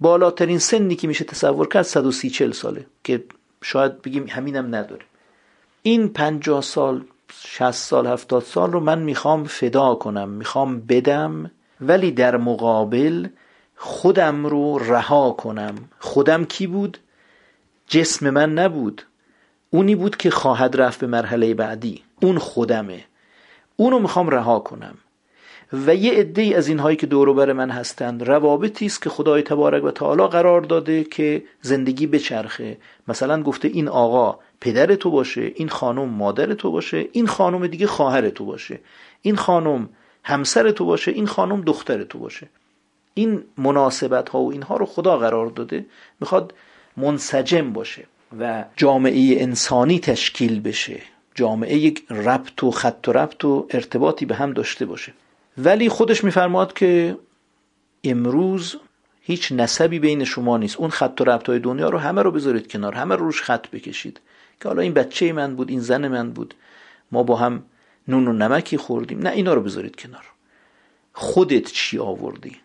بالاترین سنی که میشه تصور کرد صد و سی چل ساله. که شاید بگیم همینم نداره. این پنجاه سال شست سال هفتاد سال رو من می‌خوام فدا کنم می‌خوام بدم ولی در مقابل خودم رو رها کنم. خودم کی بود؟ جسم من نبود. اونی بود که خواهد رفت به مرحله بعدی. اون خودمه. اونو می‌خوام رها کنم. و یه عده از اینهایی که دور من هستند روابطی است که خدای تبارک و تعالی قرار داده که زندگی بچرخه. مثلا گفته این آقا پدر تو باشه این خانم مادر تو باشه این خانم دیگه خواهر تو باشه این خانم همسر تو باشه این خانم دختر تو باشه. این مناسبت ها و اینها رو خدا قرار داده می‌خواد منسجم باشه و جامعه انسانی تشکیل بشه. جامعه یک ربط و خط و ربط و ارتباطی به هم داشته باشه. ولی خودش میفرماد که امروز هیچ نسبی بین شما نیست. اون خط و ربط های دنیا رو همه رو بذارید کنار همه رو روش خط بکشید. که حالا این بچه من بود این زن من بود. ما با هم نون و نمکی خوردیم. نه اینا رو بذارید کنار. خودت چی آوردی؟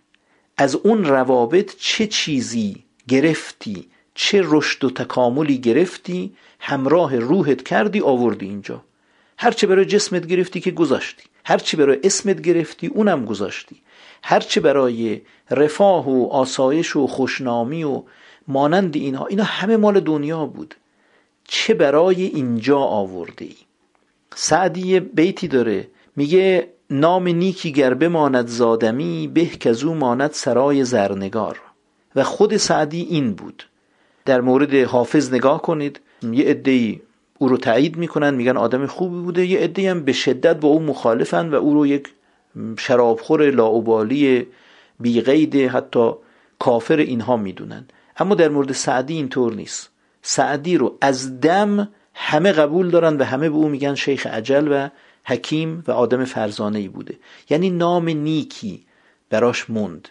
از اون روابط چه چیزی گرفتی؟ چه رشد و تکاملی گرفتی؟ همراه روحت کردی آوردی اینجا. هرچه برای جسمت گرفتی که گذاشتی. هرچه برای اسمت گرفتی اونم گذاشتی. هرچه برای رفاه و آسایش و خوشنامی و مانند اینها. اینا همه مال دنیا بود. چه برای اینجا آورده ای سعدی بیتی داره. میگه نام نیکی گر بماند زادمی به کزو ماند سرای زرنگار. و خود سعدی این بود. در مورد حافظ نگاه کنید. یه عده او رو تایید می‌کنن میگن آدم خوبی بوده. یه عده هم به شدت با او مخالفن و او رو یک شرابخور لاوبالی بیقید حتی کافر اینها می‌دونن. اما در مورد سعدی اینطور نیست. سعدی رو از دم همه قبول دارن و همه به او میگن شیخ عجل و حکیم و آدم فرزانه ای بوده. یعنی نام نیکی براش موند.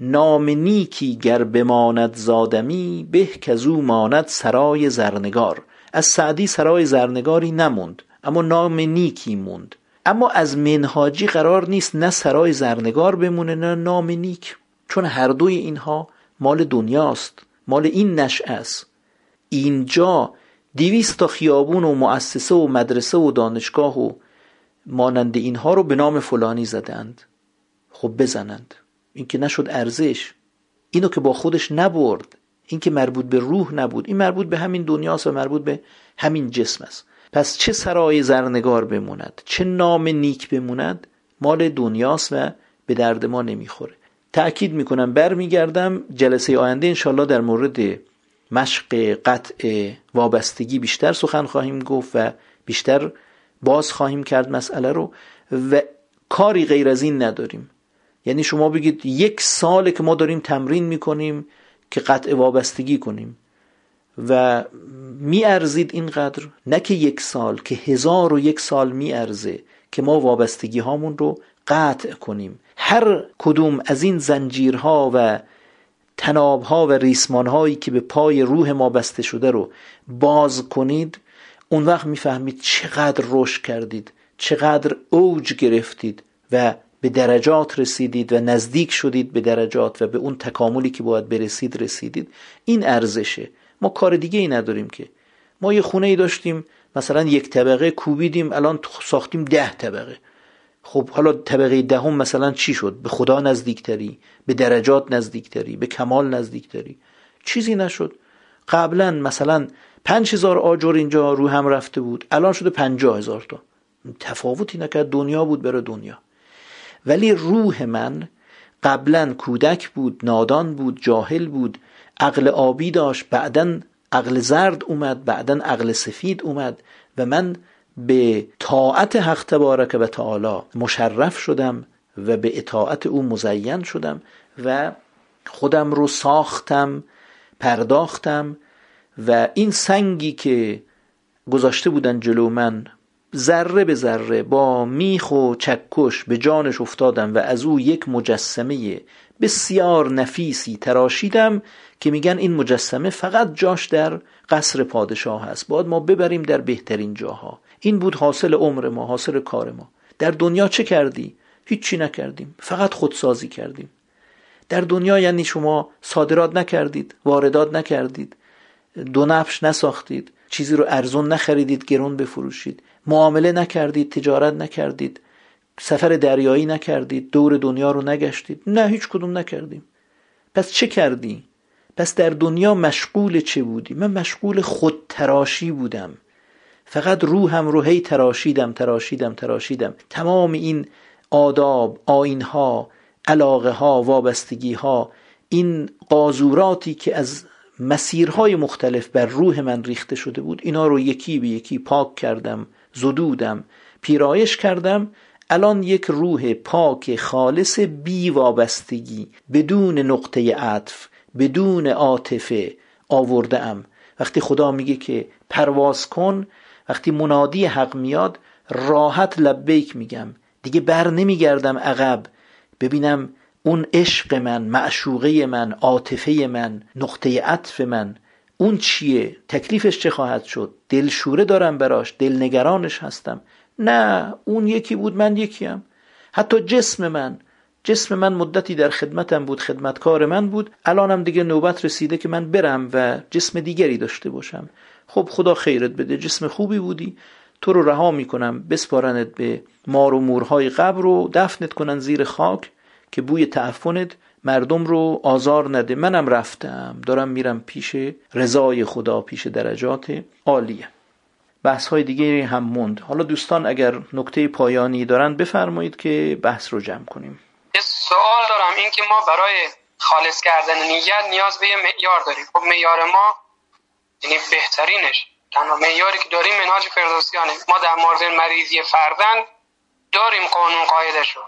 نام نیکی گر بماند زادمی به کزو ماند سرای زرنگار. از سعدی سرای زرنگاری نموند اما نام نیکی موند. اما از منهاجی قرار نیست نه سرای زرنگار بمونه نه نام نیک. چون هر دوی اینها مال دنیاست مال این نشعه است. اینجا دیویست تا خیابون و مؤسسه و مدرسه و دانشگاه و مانند اینها رو به نام فلانی زدند. خب بزنند. این که نشد ارزش. اینو که با خودش نبرد. این که مربوط به روح نبود. این مربوط به همین دنیاست و مربوط به همین جسم است. پس چه سرای زرنگار بموند؟ چه نام نیک بموند؟ مال دنیاست و به درد ما نمی‌خوره. تأکید می‌کنم برمیگردم جلسه آینده انشالله در مورد مشق قطع وابستگی بیشتر سخن خواهیم گفت و بیشتر باز خواهیم کرد مسئله رو و کاری غیر از این نداریم. یعنی شما بگید یک ساله که ما داریم تمرین می‌کنیم که قطع وابستگی کنیم و میارزید اینقدر نه که یک سال که هزار و یک سال میارزه که ما وابستگی هامون رو قطع کنیم. هر کدوم از این زنجیرها و تنابها و ریسمانهایی که به پای روح ما بسته شده رو باز کنید اون وقت می‌فهمید چقدر رشد کردید چقدر اوج گرفتید و به درجات رسیدید و نزدیک شدید به درجات و به اون تکاملی که باید برسید رسیدید. این ارزشه. ما کار دیگه ای نداریم که. ما یه خونه ای داشتیم مثلا یک طبقه کوبیدیم الان ساختیم ده طبقه. خب حالا طبقه دهم مثلا چی شد؟ به خدا نزدیکتری به درجات نزدیکتری به کمال نزدیکتری چیزی نشد. قبلا مثلا پنج هزار آجر اینجا رو هم رفته بود. الان شده پنجاه هزار تا. تفاوتی نکرد. دنیا بود برای دنیا. ولی روح من قبلا کودک بود نادان بود جاهل بود. عقل آبی داشت. بعدا عقل زرد اومد. بعدا عقل سفید اومد. و من به طاعت حق تبارک و تعالی مشرف شدم و به اطاعت او مزین شدم و خودم رو ساختم پرداختم و این سنگی که گذاشته بودن جلو من ذره به ذره با میخ و چکش به جانش افتادم و از او یک مجسمه بسیار نفیسی تراشیدم که میگن این مجسمه فقط جاش در قصر پادشاه هست باید ما ببریم در بهترین جاها. این بود حاصل عمر ما حاصل کار ما. در دنیا چه کردی؟ هیچی نکردیم. فقط خودسازی کردیم. در دنیا یعنی شما صادرات نکردید واردات نکردید دو نفش نساختید چیزی رو ارزون نخریدید گرون بفروشید. معامله نکردید تجارت نکردید. سفر دریایی نکردید دور دنیا رو نگشتید. نه هیچ کدوم نکردیم. پس چه کردی؟ پس در دنیا مشغول چه بودی؟ من مشغول خود تراشی بودم. فقط روحم رو هی تراشیدم تراشیدم تراشیدم. تمام این آداب آینها علاقه ها وابستگی ها این قازوراتی که از مسیرهای مختلف بر روح من ریخته شده بود اینا رو یکی به یکی پاک کردم زدودم پیرایش کردم. الان یک روح پاک خالص بی وابستگی بدون نقطه عطف بدون عاطفه آورده ام وقتی خدا میگه که پرواز کن وقتی منادی حق میاد راحت لبیک میگم. دیگه بر نمیگردم عقب. ببینم اون عشق من معشوقه من عاطفه من نقطه عطف من اون چیه؟ تکلیفش چه خواهد شد؟ دلشوره دارم براش دلنگرانش هستم. نه اون یکی بود من یکیم. حتی جسم من جسم من مدتی در خدمتم بود خدمتکار من بود. الانم دیگه نوبت رسیده که من برم و جسم دیگری داشته باشم. خب خدا خیرت بده جسم خوبی بودی تو رو رها می‌کنم بسپارنت به مار و مورهای قبر رو دفنت کنن زیر خاک که بوی تعفنت مردم رو آزار نده. منم رفتم دارم میرم پیش رضای خدا پیش درجات عالیه. بحث های دیگه هم موند. حالا دوستان اگر نکته پایانی دارن بفرمایید که بحث رو جمع کنیم. یه سوال دارم این که ما برای خالص کردن نیت نیاز به یه معیار داریم. خب معیار ما یعنی بهترینش. تنها معیاری که داریم منهاج فردوسیانه. ما در مورد مریضی فردن داریم قانون قاعده شو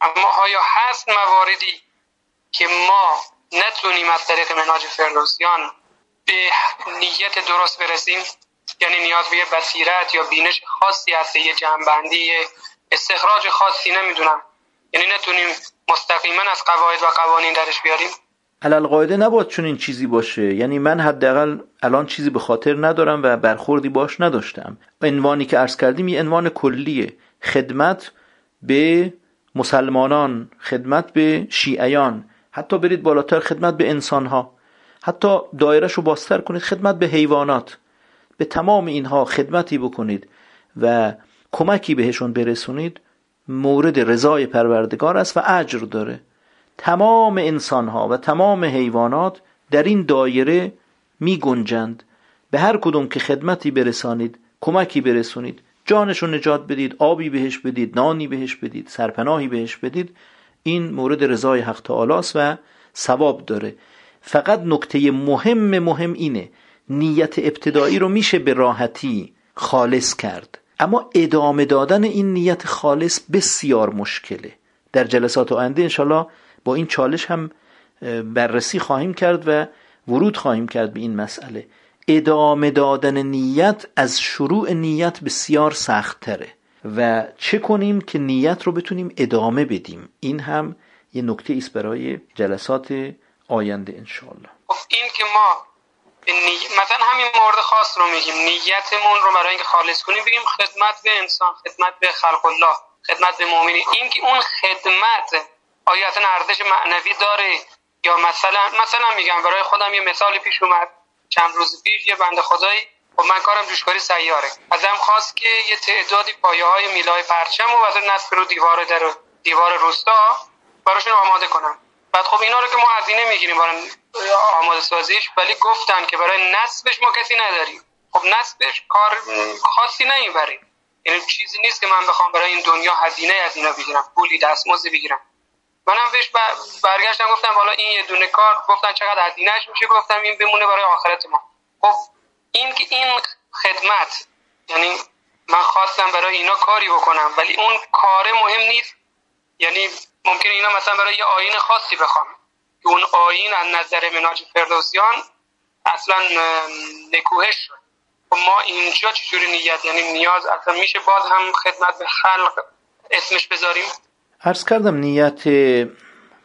اما آیا هست مواردی که ما نتونیم از طریق منهاج فردوسیان به نیت درست برسیم؟ یعنی نیاز به بصیرت یا بینش خاصی هست یه جنبندی استخراج خاصی نمی‌دونم. یعنی نتونیم مستقیما از قواعد و قوانین درش بیاریم؟ علال قاعده نباید چون این چیزی باشه. یعنی من حداقل الان چیزی به خاطر ندارم و برخوردی باش نداشتم. عنوانی که عرض کردیم یه عنوان کلیه. خدمت به مسلمانان خدمت به شیعیان. حتی برید بالاتر خدمت به انسانها. حتی دایرش رو باستر کنید خدمت به حیوانات. به تمام اینها خدمتی بکنید و کمکی بهشون برسونید. مورد رضای پروردگار است و اجر داره. تمام انسانها و تمام حیوانات در این دایره می گنجند به هر کدوم که خدمتی برسانید کمکی برسونید جانش رو نجات بدید آبی بهش بدید نانی بهش بدید سرپناهی بهش بدید این مورد رضای حق تعالی و ثواب داره. فقط نکته مهم مهم اینه نیت ابتدایی رو میشه به راحتی خالص کرد. اما ادامه دادن این نیت خالص بسیار مشکله. در جلسات آینده انشالله با این چالش هم بررسی خواهیم کرد و ورود خواهیم کرد به این مسئله. ادامه دادن نیت از شروع نیت بسیار سخت تره و چه کنیم که نیت رو بتونیم ادامه بدیم؟ این هم یه نکته است برای جلسات آینده انشالله خب این که ما نی... مثلا همین مورد خاص رو میگیم. نیتمون رو برای اینکه خالص کنیم بگیم خدمت به انسان خدمت به خلق الله خدمت به مؤمنین. این که اون خدمت آیا اصلا ارزش معنوی داره یا مثلا مثلا میگم برای خودم یه مثال پیش اومد. چند روز پیش یه بنده خدایی خب من کارم جوشکاری سیاره. ازم خواست که یه تعدادی پایه های میلای پرچم و از نصب رو دیوار در دیوار روستا براشون آماده کنم. بعد خب اینا رو که ما هزینه می‌گیریم برای آماده سازیش ولی گفتن که برای نصبش ما کسی نداریم. خب نصبش کار خاصی نمی‌بریم یعنی چیزی نیست که من بخوام برای این دنیا هزینه از اینا بگیرم پولی دستمزد بگیرم. منم بهش برگشتم گفتم حالا این یه دونه کار گفتن چقدر هزینهش میشه؟ گفتم این بمونه برای آخرت ما. خب این که این خدمت یعنی من خواستم برای اینا کاری بکنم ولی اون کار مهم نیست. یعنی ممکن اینا مثلا برای یه آین خاصی بخوام که اون آین از نظر مناج فردوسیان اصلا نکوهش شد. خب ما اینجا چجوری نیت؟ یعنی نیاز اصلا میشه باز هم خدمت به خلق اسمش بذاریم؟ عرض کردم نیت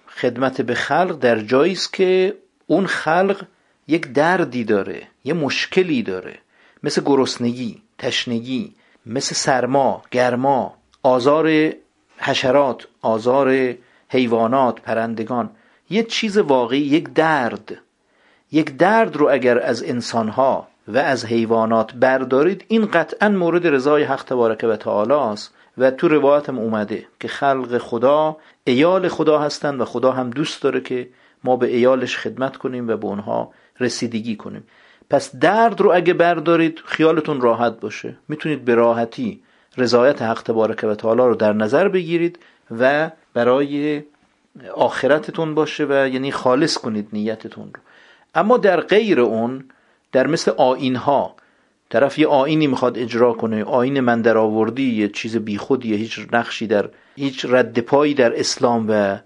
خدمت به خلق در جایی که اون خلق یک دردی داره یه مشکلی داره مثل گرسنگی تشنگی مثل سرما گرما آزار حشرات آزار حیوانات پرندگان. یه چیز واقعی یک درد. یک درد رو اگر از انسانها و از حیوانات بردارید این قطعا مورد رضای حق تبارک و تعالی است. و تو روایتم اومده که خلق خدا ایال خدا هستند و خدا هم دوست داره که ما به ایالش خدمت کنیم و به اونها رسیدگی کنیم. پس درد رو اگه بردارید خیالتون راحت باشه. می‌تونید به راحتی رضایت حق تبارک و تعالی رو در نظر بگیرید و برای آخرتتون باشه و یعنی خالص کنید نیتتون رو. اما در غیر اون در مثل آین ها طرف یه آینی می‌خواد اجرا کنه آین من در آوردی یه چیز بیخودیه هیچ نقشی در هیچ رد پایی در اسلام و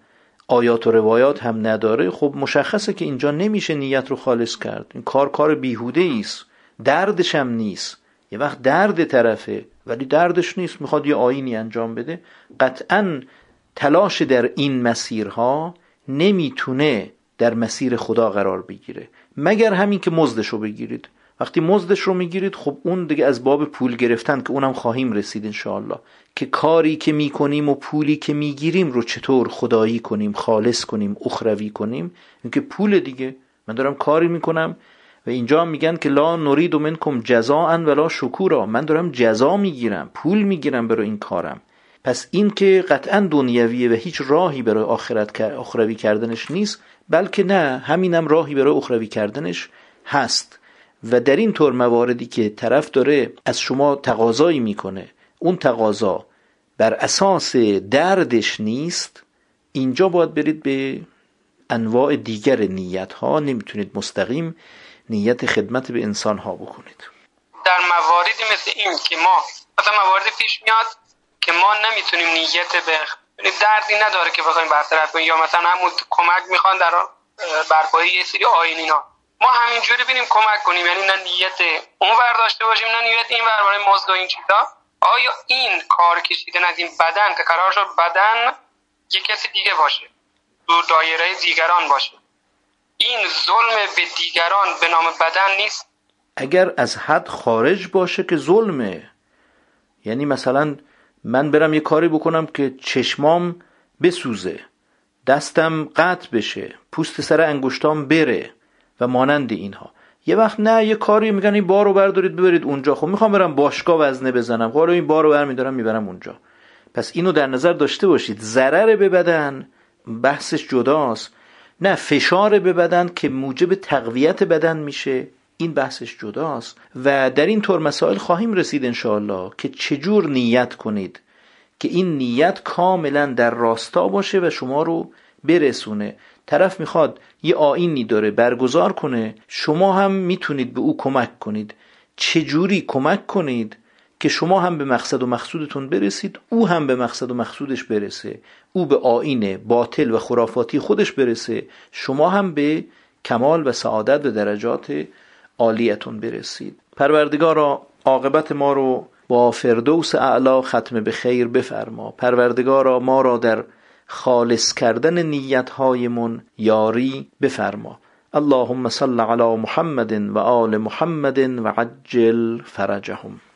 آیات و روایات هم نداره. خب مشخصه که اینجا نمیشه نیت رو خالص کرد. این کار کار بیهوده است. دردش هم نیست. یه وقت درد طرفه ولی دردش نیست. می‌خواد یه آینی انجام بده. قطعا تلاش در این مسیرها نمی‌تونه در مسیر خدا قرار بگیره. مگر همین که مزدش رو بگیرید. وقتی مزدش رو می‌گیرید خب اون دیگه از باب پول گرفتن که اونم خواهیم رسید انشاءالله. که کاری که می‌کنیم و پولی که می‌گیریم رو چطور خدایی کنیم خالص کنیم اخروی کنیم اینکه پول دیگه. من دارم کاری می‌کنم و اینجا میگن که لا نرید منکم جزاء ولا شکورا. من دارم جزا می‌گیرم پول می‌گیرم برای این کارم. پس این که قطعا دنیویه و هیچ راهی برای آخرت اخروی کردنش نیست بلکه نه همینم راهی برای اخروی کردنش هست. و در این طور مواردی که طرف داره از شما تقاضایی می‌کنه اون تقاضا بر اساس دردش نیست اینجا باید برید به انواع دیگر نیت ها نمی‌تونید مستقیم نیت خدمت به انسان ها بکنید. در مواردی مثل این که ما مثلا مواردی پیش میاد که ما نمی‌تونیم نیت به یعنی دردی نداره که بخوایم برطرف کنیم یا مثلا همون کمک می‌خوان در برپایی یه سری آینینا ما همینجوری بینیم کمک کنیم. یعنی نه نیت اون داشته باشیم نه نیت این ور برای مزد و این چیزا. آیا این کار کشیدن از این بدن که قرار شد بدن یه کسی دیگه باشه؟ تو دایره دیگران باشه. این ظلم به دیگران به نام بدن نیست. اگر از حد خارج باشه که ظلمه. یعنی مثلا من برم یه کاری بکنم که چشمام بسوزه دستم قطع بشه پوست سر انگشتام بره. و مانند اینها. یه وقت نه یه کاری میگن این بارو بردارید ببرید اونجا. خب می‌خوام برم باشگاه وزنه بزنم. خب این بارو برمیدارم می‌برم اونجا. پس اینو در نظر داشته باشید. ضرر به بدن بحثش جداست. نه فشار به بدن که موجب تقویت بدن میشه. این بحثش جداست. و در این طور مسائل خواهیم رسید انشاءالله که چجور نیت کنید که این نیت کاملا در راستا باشه و شما رو برسونه. طرف می‌خواد یه آینی داره برگزار کنه شما هم می‌تونید به او کمک کنید. چجوری کمک کنید که شما هم به مقصد و مقصودتون برسید او هم به مقصد و مقصودش برسه. او به آین باطل و خرافاتی خودش برسه شما هم به کمال و سعادت و درجات عالیتون برسید. پروردگارا عاقبت ما رو با فردوس اعلا ختم به خیر بفرما. پروردگارا ما را در خالص کردن نیتهایمون یاری بفرما. اللهم صل علی محمد و آل محمد و عجل فرجهم.